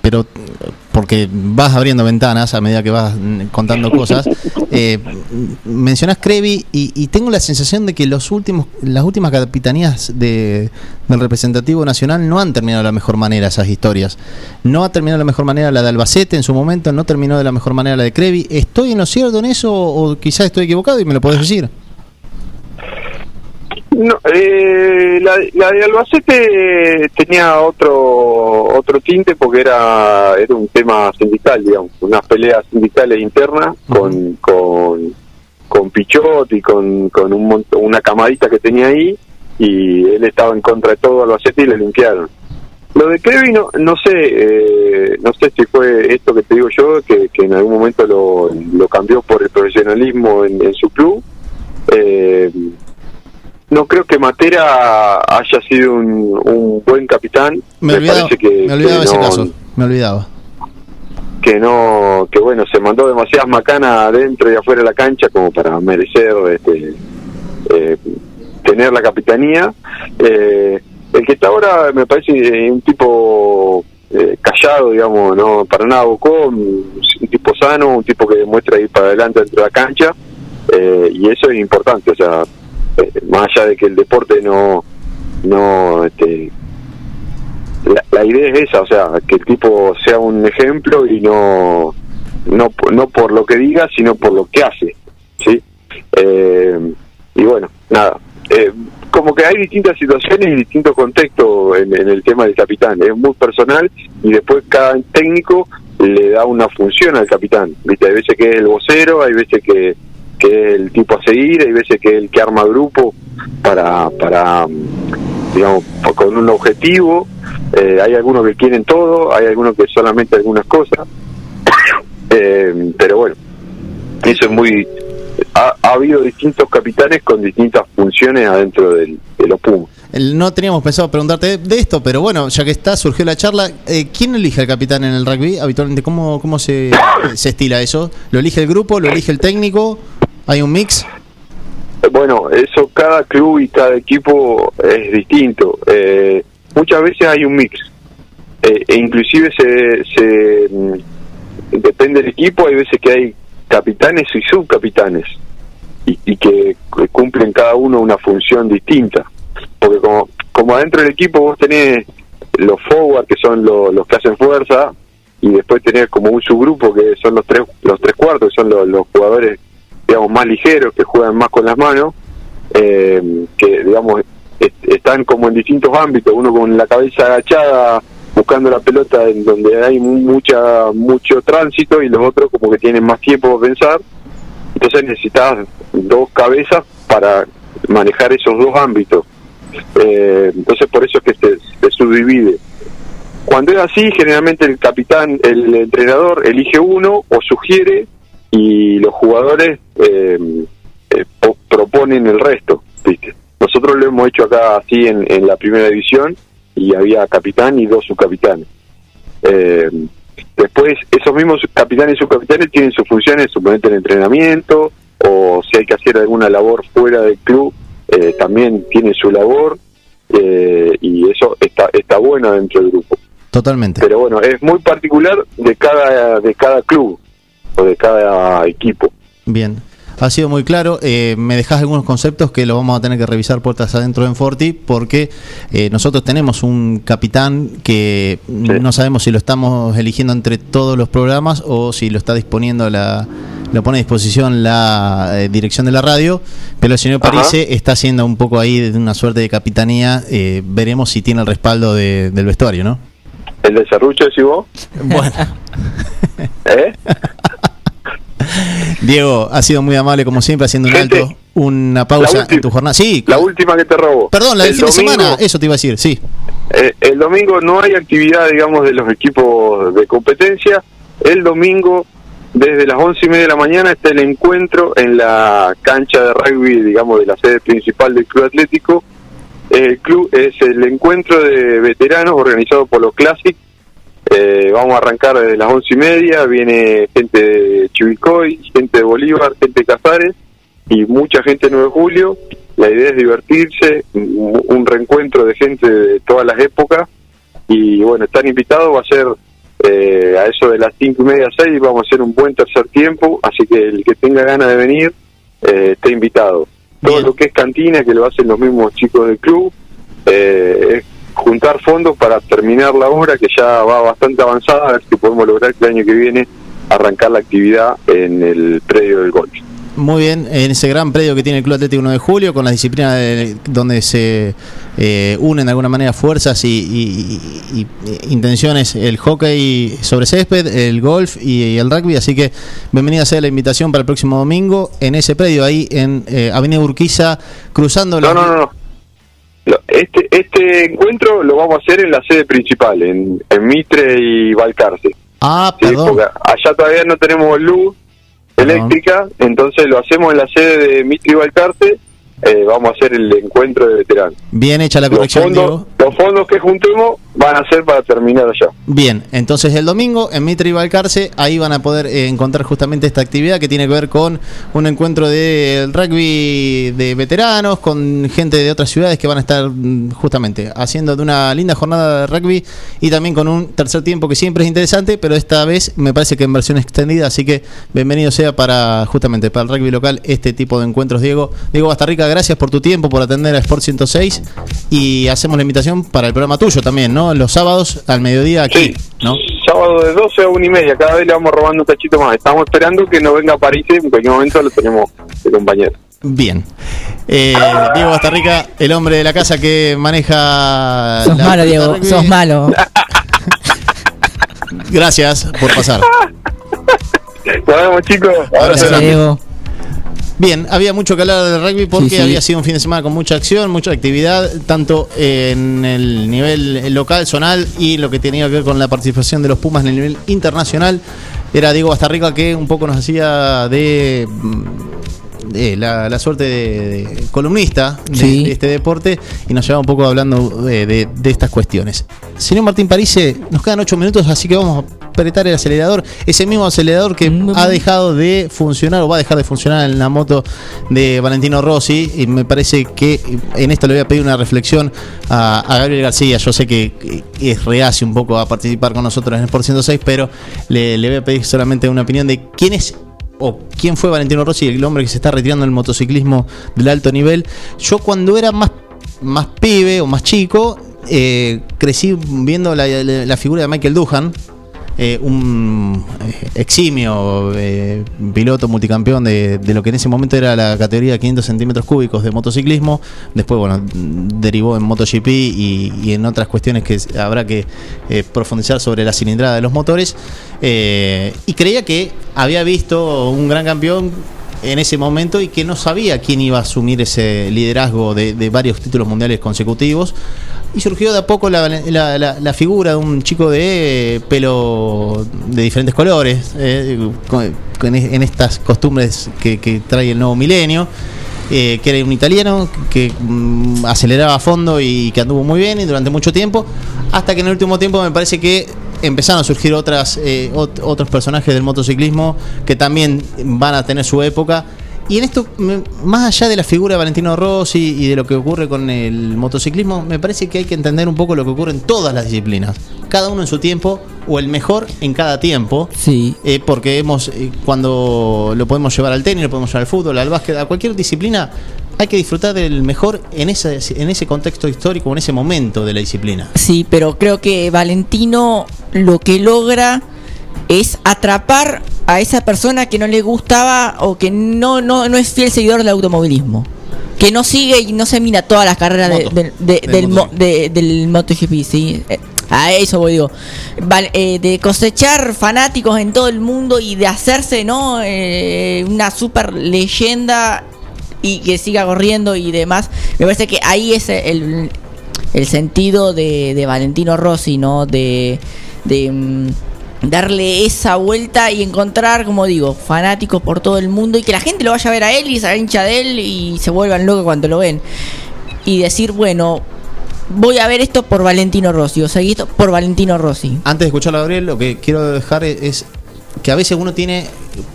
B: pero porque vas abriendo ventanas a medida que vas contando cosas. <laughs> Eh, mencionás Crevi y, y tengo la sensación de que los últimos, las últimas capitanías de, del representativo nacional no han terminado de la mejor manera esas historias. No ha terminado de la mejor manera la de Albacete en su momento, no terminó de la mejor manera la de Crevi. ¿Estoy en lo cierto en eso o quizás estoy equivocado y me lo podés decir?
K: No, eh, la, la de Albacete tenía otro otro tinte porque era era un tema sindical, digamos, unas peleas sindicales internas con, con con Pichot y con, con un una camadita que tenía ahí y él estaba en contra de todo Albacete y le limpiaron. Lo de Crevi no, no sé, eh, no sé si fue esto que te digo yo, que, que en algún momento lo, lo cambió por el profesionalismo en, en su club. Eh, no creo que Matera haya sido un, un buen capitán.
B: Me, olvidaba,
K: parece que,
B: me olvidaba
K: que
B: ese
K: no-
B: caso, me olvidaba.
K: que no que bueno se mandó demasiadas macanas adentro y afuera de la cancha como para merecer este eh, tener la capitanía Eh, el que está ahora me parece un tipo eh, callado digamos no para nada bocó un, un tipo sano un tipo que demuestra ir para adelante dentro de la cancha eh, y eso es importante o sea más allá de que el deporte no no este la, la idea es esa, o sea, que el tipo sea un ejemplo y no no no por lo que diga, sino por lo que hace, ¿sí? Eh, y bueno, nada, eh, como que hay distintas situaciones y distintos contextos en, en el tema del capitán, es muy personal y después cada técnico le da una función al capitán, ¿viste? Hay veces que es el vocero, hay veces que, que es el tipo a seguir, hay veces que es el que arma grupo para, para digamos, con un objetivo. Eh, hay algunos que quieren todo, hay algunos que solamente algunas cosas. <coughs> Eh, pero bueno, eso es muy. Ha, ha habido distintos capitanes con distintas funciones adentro del, de los Pumas.
B: No teníamos pensado preguntarte de esto, pero bueno, ya que está, surgió la charla. Eh, ¿Quién elige al capitán en el rugby? Habitualmente, ¿cómo, cómo se, <coughs> se estila eso? ¿Lo elige el grupo? ¿Lo elige el técnico? ¿Hay un mix?
K: Bueno, eso cada club y cada equipo es distinto. Eh, muchas veces hay un mix. Eh, e inclusive se, se mm, depende del equipo, hay veces que hay capitanes y subcapitanes y, y que cu- cumplen cada uno una función distinta. Porque como, como adentro del equipo vos tenés los forward que son lo- los que hacen fuerza y después tenés como un subgrupo que son los tres los tres cuartos que son los jugadores digamos más ligeros que juegan más con las manos eh, que digamos est- están como en distintos ámbitos uno con la cabeza agachada buscando la pelota en donde hay mu- mucha mucho tránsito y los otros como que tienen más tiempo para pensar. Entonces necesitas dos cabezas para manejar esos dos ámbitos. Eh, entonces por eso es que se, se subdivide. Cuando es así generalmente el capitán el entrenador elige uno o sugiere y los jugadores eh, eh, po- proponen el resto ¿viste? nosotros lo hemos hecho acá así en, en la primera división y había capitán y dos subcapitanes eh, después esos mismos capitanes y subcapitanes tienen sus funciones suponete en entrenamiento o si hay que hacer alguna labor fuera del club eh, también tiene su labor eh, y eso está está bueno dentro del grupo
B: Totalmente.
K: pero bueno es muy particular de cada de cada club o de cada equipo
B: Bien. Ha sido muy claro. Eh, me dejas algunos conceptos que lo vamos a tener que revisar puertas adentro en Forti, porque eh, nosotros tenemos un capitán que no sabemos si lo estamos eligiendo entre todos los programas o si lo está disponiendo la lo pone a disposición la eh, dirección de la radio, pero el señor. Parise está haciendo un poco ahí de una suerte de capitanía. eh, veremos si tiene el respaldo de- del vestuario, ¿no?
K: El de Cerrucho decís vos <laughs>
B: Bueno. <laughs>
K: ¿Eh?
B: Diego, ha sido muy amable como siempre, haciendo un
K: Gente,
B: alto, una pausa en tu jornada. Sí,
K: la última que te robo
B: Perdón, la del
K: El
B: fin de semana, eso te iba a decir, sí.
K: Eh, el domingo no hay actividad, digamos, de los equipos de competencia. El domingo, desde las once y media de la mañana, está el encuentro en la cancha de rugby, digamos, de la sede principal del Club Atlético. El club es el encuentro de veteranos organizado por los Classic. Eh, vamos a arrancar desde las once y media. Viene gente de Chivilcoy, gente de Bolívar, gente de Casares y mucha gente de 9 de julio. La idea es divertirse, un reencuentro de gente de todas las épocas y bueno, están invitados, va a ser Eh, a eso de las cinco y media, seis, vamos a hacer un buen tercer tiempo, así que el que tenga ganas de venir, eh, está invitado. Todo lo que es cantina, que lo hacen los mismos chicos del club, eh, es juntar fondos para terminar la obra, que ya va bastante avanzada, a ver si podemos lograr que el año que viene arrancar la actividad en el predio del golf.
B: Muy bien, en ese gran predio que tiene el Club Atlético 1 de Julio, con las disciplinas de- donde se eh, unen de alguna manera fuerzas y, y- y- y intenciones, el hockey sobre césped, el golf y, el rugby. Así que bienvenida sea la invitación para el próximo domingo en ese predio, ahí en eh, Avenida Urquiza, cruzando la.
K: No, no, no, no. Lo- Este, este encuentro lo vamos a hacer en la sede principal, en, en Mitre y Balcarce.
B: Ah,
K: Sí,
B: perdón.
K: allá todavía no tenemos luz eléctrica, entonces lo hacemos en la sede de Mitre y Balcarce. Eh, vamos a hacer el encuentro de veteranos.
B: Bien hecha la
K: Los
B: corrección, Diego.
K: fondos, los fondos que juntemos van a ser para terminar allá.
B: Bien, entonces el domingo en Mitre y Balcarce, ahí van a poder eh, encontrar justamente esta actividad que tiene que ver con un encuentro de rugby de veteranos, con gente de otras ciudades que van a estar mm, justamente haciendo de una linda jornada de rugby y también con un tercer tiempo que siempre es interesante, pero esta vez me parece que en versión extendida, así que bienvenido sea para justamente para el rugby local este tipo de encuentros, Diego. Diego Bastarrica, gracias por tu tiempo, por atender a Sport 106 y hacemos la invitación para el programa tuyo también, ¿no? Los sábados al mediodía aquí, ¿no?
K: Sábado de 12 a 1 y media, cada vez le vamos robando un cachito más. Estamos esperando que nos venga a París, en cualquier momento lo tenemos de compañero.
B: Bien. Eh, Diego Bastarrica, el hombre de la casa que maneja.
C: Sos
B: la
C: malo, Diego,
B: rugby.
C: sos malo. <laughs>
B: Gracias por pasar.
K: Nos vemos, chicos.
B: Abrazo grande.
C: Diego.
B: Bien, había mucho que hablar del rugby porque
C: Sí, sí.
B: había sido un fin de semana con mucha acción, mucha actividad, tanto en el nivel local, zonal y lo que tenía que ver con la participación de los Pumas en el nivel internacional. Era Diego Bastarrica que un poco nos hacía de, mm, la, la suerte de, de columnista de,
C: Sí.
B: de este deporte y nos llevaba un poco hablando de, de- estas cuestiones. Señor Martín Parise, nos quedan ocho minutos, así que vamos a apretar el acelerador. Ese mismo acelerador que ha dejado de funcionar o va a dejar de funcionar en la moto de Valentino Rossi. Y me parece que en esto le voy a pedir una reflexión a, a Gabriel García. Yo sé que es reacio un poco a participar con nosotros en Sport 106, pero le, le voy a pedir solamente una opinión de quién es o quién fue Valentino Rossi, el hombre que se está retirando del motociclismo del alto nivel. Yo cuando era más, más pibe o más chico, eh, crecí viendo la, la- la figura de Michael Duhan, eh, un eh, eximio eh, piloto multicampeón de, lo que en ese momento era la categoría de 500 centímetros cúbicos de motociclismo. Después, bueno, derivó en MotoGP y, y en otras cuestiones que habrá que profundizar sobre la cilindrada de los motores. Y creía que había visto un gran campeón en ese momento y que no sabía quién iba a asumir ese liderazgo de, de varios títulos mundiales consecutivos. Y surgió de a poco la, la- la- figura de un chico de pelo de diferentes colores, eh, con- con- en estas costumbres que, trae el nuevo milenio, eh, que era un italiano que mm, aceleraba a fondo y que anduvo muy bien y durante mucho tiempo, hasta que en el último tiempo me parece que empezaron a surgir otras, eh, ot- otros personajes del motociclismo que también van a tener su época. Y en esto, más allá de la figura de Valentino Rossi y de lo que ocurre con el motociclismo, me parece que hay que entender un poco lo que ocurre en todas las disciplinas. Cada uno en su tiempo, o el mejor en cada tiempo.
C: Sí.
B: Eh, porque hemos, eh, cuando lo podemos llevar al tenis, lo podemos llevar al fútbol, al básquet, a cualquier disciplina, hay que disfrutar del mejor en ese, en ese contexto histórico, en ese momento de la disciplina.
C: Sí, pero creo que Valentino lo que logra es atrapar a esa persona que no le gustaba o que no, no, no es fiel seguidor del automovilismo. Que no sigue y no se mira todas las carreras de-
B: Moto.
C: de- de-
B: Del
C: del, mo-
B: moto.
C: de- del MotoGP, ¿sí? Eh, A eso voy, digo. Eh, de cosechar fanáticos en todo el mundo y de hacerse, ¿no? Eh, una super leyenda y que siga corriendo y demás. Me parece que ahí es el, el sentido de, de Valentino Rossi, ¿no? De, de mm, darle esa vuelta y encontrar, como digo, fanáticos por todo el mundo y que la gente lo vaya a ver a él y se hincha de él y se vuelvan locos cuando lo ven. Y decir, bueno, voy a ver esto por Valentino Rossi o seguir esto por Valentino Rossi.
B: Antes de escuchar a Gabriel, lo que quiero dejar es, que a veces uno tiene,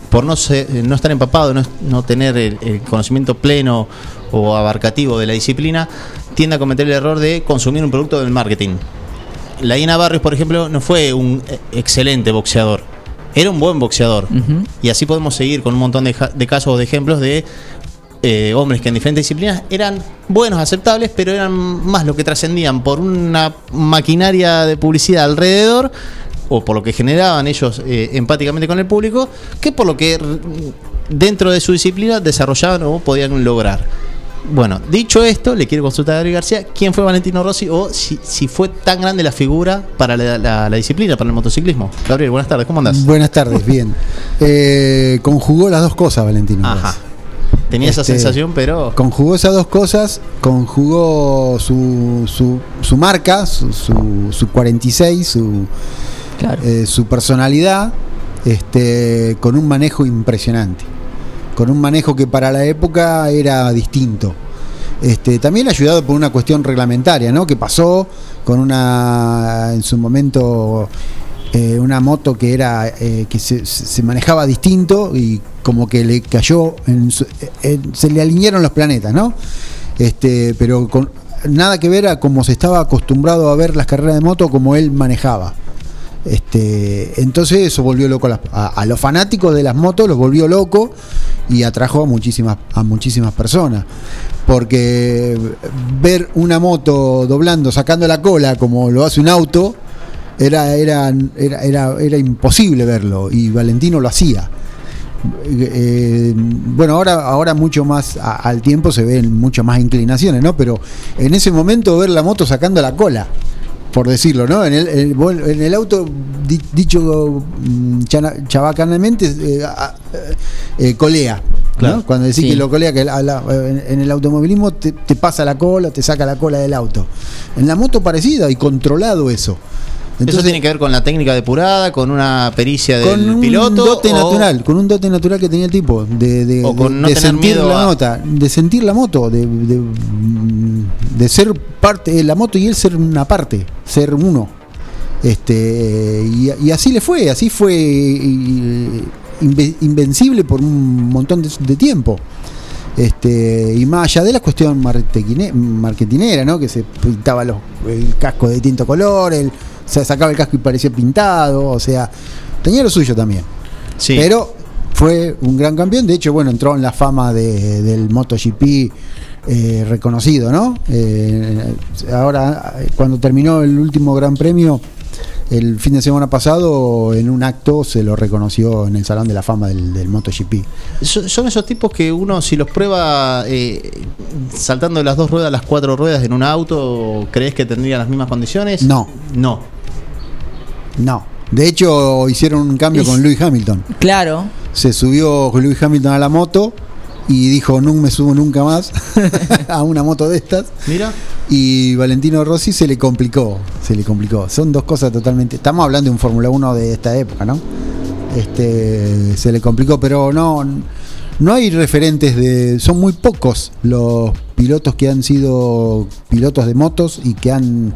B: por no, ser- no estar empapado, no, no tener el, el conocimiento pleno o abarcativo de la disciplina, tiende a cometer el error de consumir un producto del marketing. La Ina Barrios, por ejemplo, no fue un eh, excelente boxeador. Era un buen boxeador. Y así podemos seguir con un montón de, de casos o de ejemplos de eh, hombres que en diferentes disciplinas eran buenos, aceptables, pero eran más lo que trascendían por una maquinaria de publicidad alrededor o por lo que generaban ellos eh, empáticamente con el público, que por lo que dentro de su disciplina desarrollaban o podían lograr. Bueno, dicho esto, le quiero consultar a Gabriel García quién fue Valentino Rossi o si, si fue tan grande la figura para la, la- la disciplina, para el motociclismo. Gabriel, buenas tardes, ¿cómo andás?
L: Buenas tardes, bien. <laughs> Eh, conjugó las dos cosas, Valentino.
B: Ajá. Tenía esa
L: Este,
B: sensación, pero
L: Conjugó esas dos cosas, conjugó su, su, su marca, su, su, su 46, su, eh, su personalidad, este, con un manejo impresionante. Con un manejo que para la época era distinto. Este, también ayudado por una cuestión reglamentaria, ¿no? Que pasó con una, en su momento, eh, una moto que era eh, que se, se manejaba distinto y como que le cayó, en su- se le alinearon los planetas, ¿no? Este, pero con nada que ver a cómo se estaba acostumbrado a ver las carreras de moto como él manejaba. Este, entonces eso volvió loco a, los fanáticos de las motos, los volvió loco y atrajo a muchísimas, a muchísimas personas. Porque ver una moto doblando, sacando la cola como lo hace un auto, era, era, era, era, era imposible verlo y Valentino lo hacía. Eh, bueno, ahora, ahora mucho más al tiempo se ven muchas más inclinaciones, ¿no? Pero en ese momento ver la moto sacando la cola, por decirlo, ¿no? En el, en- vos en el auto, di- dicho mm, chabacanamente, eh, a- eh, colea. ¿no?
B: Claro.
L: Cuando decís
B: Sí.
L: que lo colea, que la- la- en, en el automovilismo te, te pasa la cola, te saca la cola del auto. En la moto parecido y controlado eso.
B: Eso tiene que ver con la técnica depurada, con una pericia del
L: con un
B: piloto.
L: dote
B: o-
L: natural, con un dote natural que tenía el tipo, de, de-
B: O con
L: de-
B: no
L: de
B: tener
L: sentir
B: miedo
L: la
B: a-
L: nota, de sentir la moto, de, de, mm, ser parte de la moto y él ser una parte, ser uno. Este y, y así le fue, así fue invencible por un montón de, de tiempo. Este, y más allá de la cuestión marketinera, ¿no? Que se pintaba los, el casco de distinto color, el, se sacaba el casco y parecía pintado, o sea, tenía lo suyo también. Pero fue un gran campeón, de hecho, bueno, entró en la fama de- del MotoGP eh, reconocido, ¿no? Eh, ahora, cuando terminó el último Gran Premio, el fin de semana pasado, en un acto se lo reconoció en el Salón de la Fama del, del MotoGP.
B: Son son esos tipos que uno, si los prueba eh, saltando de las dos ruedas a las cuatro ruedas en un auto, ¿crees que tendrían las mismas condiciones?
L: No.
B: No.
L: No. De hecho, hicieron un cambio
C: Es-
L: con Lewis Hamilton.
C: Claro.
L: Se subió Lewis Hamilton a la moto y dijo, no me subo nunca más <laughs> a una moto de estas.
B: Mira.
L: Y Valentino Rossi se le complicó, se le complicó. Son dos cosas totalmente... Estamos hablando de un Fórmula 1 de esta época, ¿no? Este, se le complicó, pero no, no hay referentes de... Son muy pocos los pilotos que han sido pilotos de motos y que han...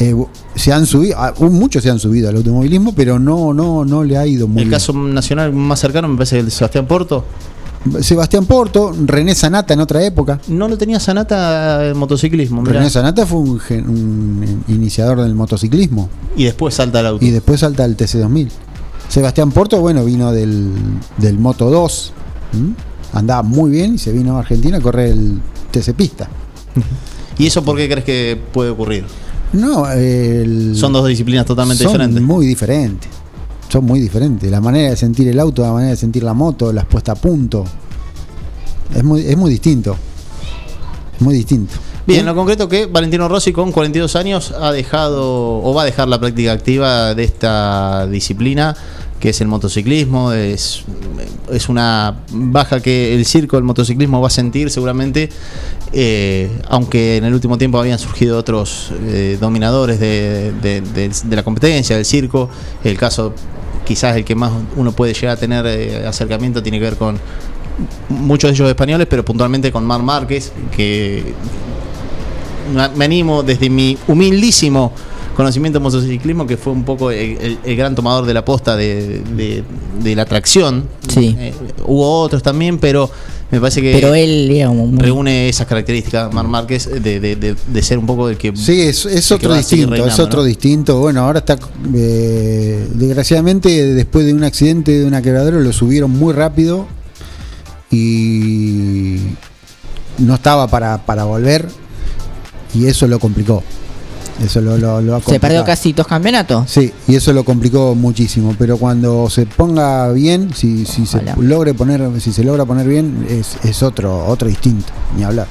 L: eh, se han subido, ah, muchos se han subido al automovilismo, pero no, no, no le ha ido muy
B: El
L: bien.
B: caso nacional más cercano me parece el de Sebastián Porto.
L: Sebastián Porto, René Sanata en otra época.
B: No lo tenía Sanata en motociclismo. mirá.
L: René Sanata fue un, un iniciador del motociclismo.
B: Y después salta al auto.
L: Y después salta al TC2000. Sebastián Porto, bueno, vino del, del Moto 2. ¿m? Andaba muy bien y se vino a Argentina a correr el TC Pista. <laughs>
B: ¿Y eso por qué crees que puede ocurrir?
L: No, el-
B: Son dos disciplinas totalmente
L: son
B: diferentes.
L: Muy diferentes. Son muy diferentes. La manera de sentir el auto, la manera de sentir la moto, la puesta a punto. Es muy, es muy distinto. Es muy distinto.
B: Bien, en lo concreto que Valentino Rossi con 42 años ha dejado o va a dejar la práctica activa de esta disciplina que es el motociclismo, es, es una baja que el circo del motociclismo va a sentir seguramente, eh, aunque en el último tiempo habían surgido otros eh, dominadores de, de- la competencia, del circo, el caso quizás el que más uno puede llegar a tener eh, acercamiento tiene que ver con muchos de ellos españoles, pero puntualmente con Mar Márquez, que me animo desde mi humildísimo conocimiento de motociclismo, que fue un poco el, el- el gran tomador de la posta de, de- de la tracción.
C: Sí.
B: Eh, hubo otros también, pero Me parece que
C: Pero él muy-
B: reúne esas características, Mar Márquez, de, de- de- de ser un poco el que.
L: Sí, es, es otro distinto, es otro
B: ¿no?
L: distinto. Bueno, ahora está, eh, desgraciadamente, después de un accidente de una quebradera, lo subieron muy rápido y no estaba para, para volver y eso lo complicó. Eso lo, lo, lo
C: Se perdió casi dos campeonatos.
L: Sí, y eso lo complicó muchísimo. Pero cuando se ponga bien, si, si se logre poner, si se logra poner bien, es, es otro, otro distinto, ni hablar.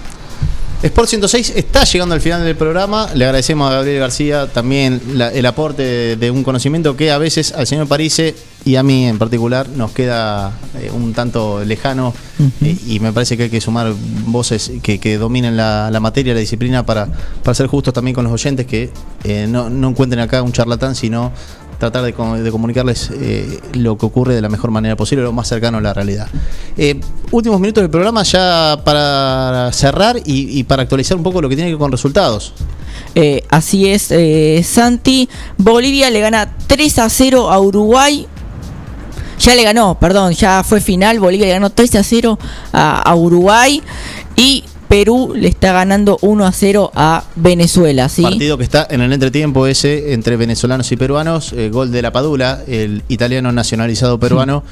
B: Sport 106 está llegando al final del programa. Le agradecemos a Gabriel García también la- el aporte de, de un conocimiento que a veces al señor Parise y a mí en particular nos queda eh, un tanto lejano eh, y me parece que hay que sumar voces que, que dominen la, la materia, la disciplina para, para ser justos también con los oyentes que eh, no, no encuentren acá un charlatán, sino tratar de, co- de comunicarles eh, lo que ocurre de la mejor manera posible, lo más cercano a la realidad. Eh, últimos minutos del programa ya para cerrar y, para actualizar un poco lo que tiene que ver con resultados.
C: Eh, así es, Santi. Bolivia le gana 3 a 0 a Uruguay. Ya le ganó, perdón, ya fue final. Bolivia le ganó 3 a 0 a, a Uruguay. Y Perú le está ganando 1 a 0 a Venezuela. ¿sí?
B: Partido que está en el entretiempo ese entre venezolanos y peruanos, eh, gol de la Padula, el italiano nacionalizado peruano,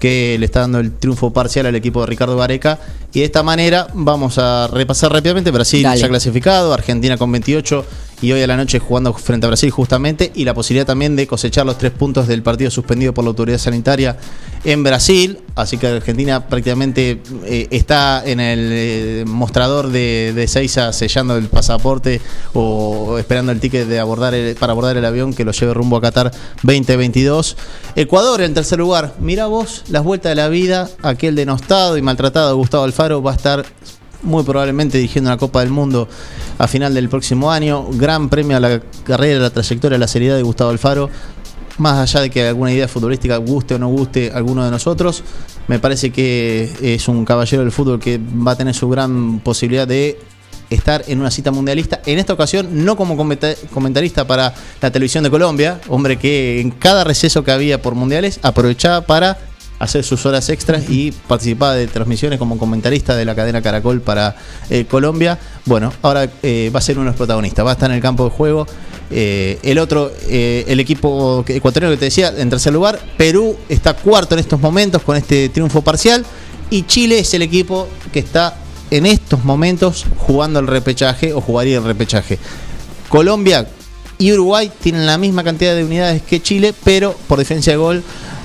B: que le está dando el triunfo parcial al equipo de Ricardo Gareca. Y de esta manera vamos a repasar rápidamente Brasil
C: Dale.
B: ya clasificado, Argentina con 28 y hoy a la noche jugando frente a Brasil justamente y la posibilidad también de cosechar los tres puntos del partido suspendido por la autoridad sanitaria en Brasil. Así que Argentina prácticamente eh, está en el eh, mostrador de, de Seiza sellando el pasaporte o esperando el ticket de abordar el- para abordar el avión que lo lleve rumbo a Qatar 2022. Ecuador en tercer lugar. Mira vos las vueltas de la vida. Aquel denostado y maltratado Gustavo Alfaro va a estar muy probablemente dirigiendo la Copa del Mundo a final del próximo año. Gran premio a la carrera, a la trayectoria, a la seriedad de Gustavo Alfaro. Más allá de que alguna idea futbolística guste o no guste a alguno de nosotros, me parece que es un caballero del fútbol que va a tener su gran posibilidad de estar en una cita mundialista. En esta ocasión, no como comenta- comentarista para la televisión de Colombia, hombre que en cada receso que había por mundiales aprovechaba para hacer sus horas extras y participaba de transmisiones como comentarista de la cadena Caracol para eh, Colombia. Bueno, ahora eh, va a ser uno de los protagonistas, va a estar en el campo de juego. Eh, el otro, el equipo ecuatoriano que te decía, en tercer lugar. Perú está cuarto en estos momentos con este triunfo parcial. Y Chile es el equipo que está en estos momentos jugando el repechaje o jugaría el repechaje. Colombia y Uruguay tienen la misma cantidad de unidades que Chile, pero por diferencia de gol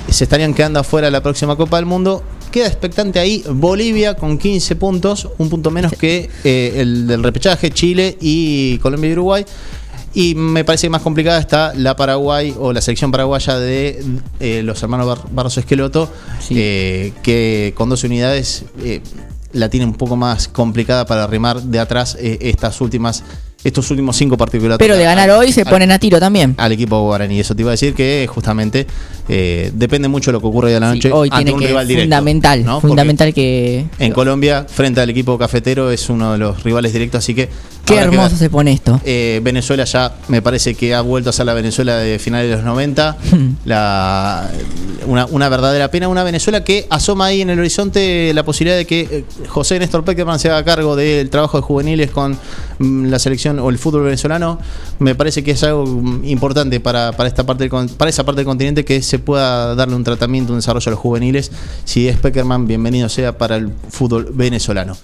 B: se estarían quedando afuera de la próxima Copa del Mundo. Queda expectante ahí Bolivia con 15 puntos, un punto menos que eh, el del repechaje, Chile y Colombia y Uruguay. Y me parece que más complicada está la Paraguay o la selección paraguaya de eh, los hermanos Bar- Barros Esqueloto, eh, que con 12 unidades eh, la tiene un poco más complicada para arrimar de atrás estas últimas, estos últimos cinco partidos.
C: Pero de ganar hoy se ponen a tiro también.
B: Al equipo guaraní. Eso te iba a decir que justamente eh, depende mucho de lo que ocurre hoy a la noche.
C: Hoy
B: ante
C: tiene
B: un
C: que
B: rival directo,
C: fundamental,
B: ¿no? Porque
C: fundamental que
B: En Colombia, frente al equipo cafetero, es uno de los rivales directos, así que.
C: Qué hermoso se pone esto.
B: Eh, Venezuela ya me parece que ha vuelto a ser la Venezuela de finales de los 90. <laughs> la, una, una verdadera pena. Una Venezuela que asoma ahí en el horizonte la posibilidad de que eh, José Néstor Peckerman se haga cargo del trabajo de juveniles con mm, la selección o el fútbol venezolano. Me parece que es algo mm, importante para, para, esta parte del para esa parte del continente que se pueda darle un tratamiento, un desarrollo a los juveniles. Si es Peckerman, bienvenido sea para el fútbol venezolano.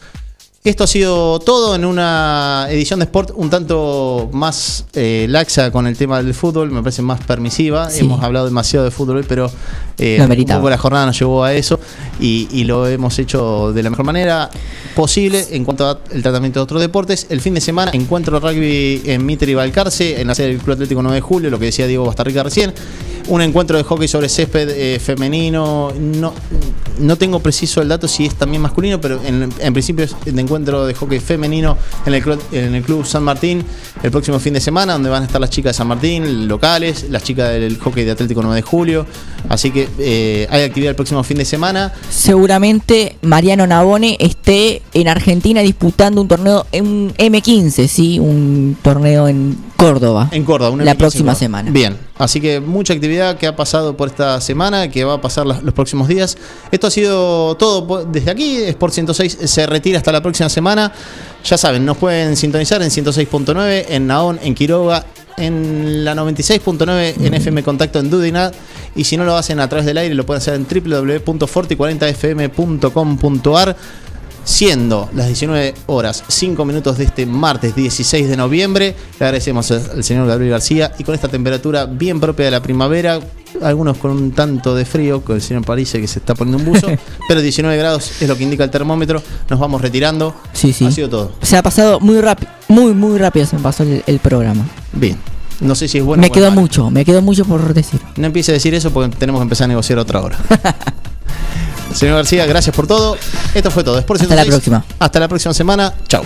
B: Esto ha sido todo en una edición de Sport un tanto más eh, laxa con el tema del fútbol, me parece más permisiva.
C: Sí.
B: Hemos hablado demasiado de fútbol hoy, pero eh, un poco la jornada nos llevó a eso y, y lo hemos hecho de la mejor manera posible en cuanto al tratamiento de otros deportes. El fin de semana encuentro de rugby en Mitre y Balcarce, en la sede del Club Atlético 9 de Julio, lo que decía Diego Bastarrica recién. Un encuentro de hockey sobre césped eh, femenino. No, no tengo preciso el dato si es también masculino, pero en, en principio es de encuentro de hockey femenino en el, club, en el Club San Martín el próximo fin de semana, donde van a estar las chicas de San Martín, locales, las chicas del hockey de Atlético 9 de Julio. Así que eh, hay actividad el próximo fin de semana.
C: Seguramente Mariano Navone esté en Argentina disputando un torneo en un M15, sí, un torneo en Córdoba.
B: En Córdoba, una
C: la
B: M15
C: próxima semana.
B: Bien, así que mucha actividad que ha pasado por esta semana, que va a pasar los próximos días. Esto ha sido todo desde aquí. Sport 106 se retira hasta la próxima semana. Ya saben, nos pueden sintonizar en 106.9, en Naón, en Quiroga, en la 96.9, en FM Contacto en Dudinat. Y si no lo hacen a través del aire, lo pueden hacer en www.forti40fm.com.ar. Siendo las 19 horas 5 minutos de este martes 16 de noviembre, le agradecemos al señor Gabriel García y con esta temperatura bien propia de la primavera, algunos con un tanto de frío, con el señor París que se está poniendo un buzo, <laughs> pero 19 grados es lo que indica el termómetro, nos vamos retirando.
C: Sí, sí.
B: Ha sido todo.
C: Se ha pasado muy rápido, muy, muy rápido se me pasó el, el programa.
B: Bien. No sé si es bueno
C: me quedó mucho, me quedó mucho por decir.
B: No empiece a decir eso porque tenemos que empezar a negociar otra hora. <laughs> Señor García, gracias por todo. Esto fue todo. Sport
C: Hasta la
B: 106.
C: próxima.
B: Hasta la próxima semana. Chau.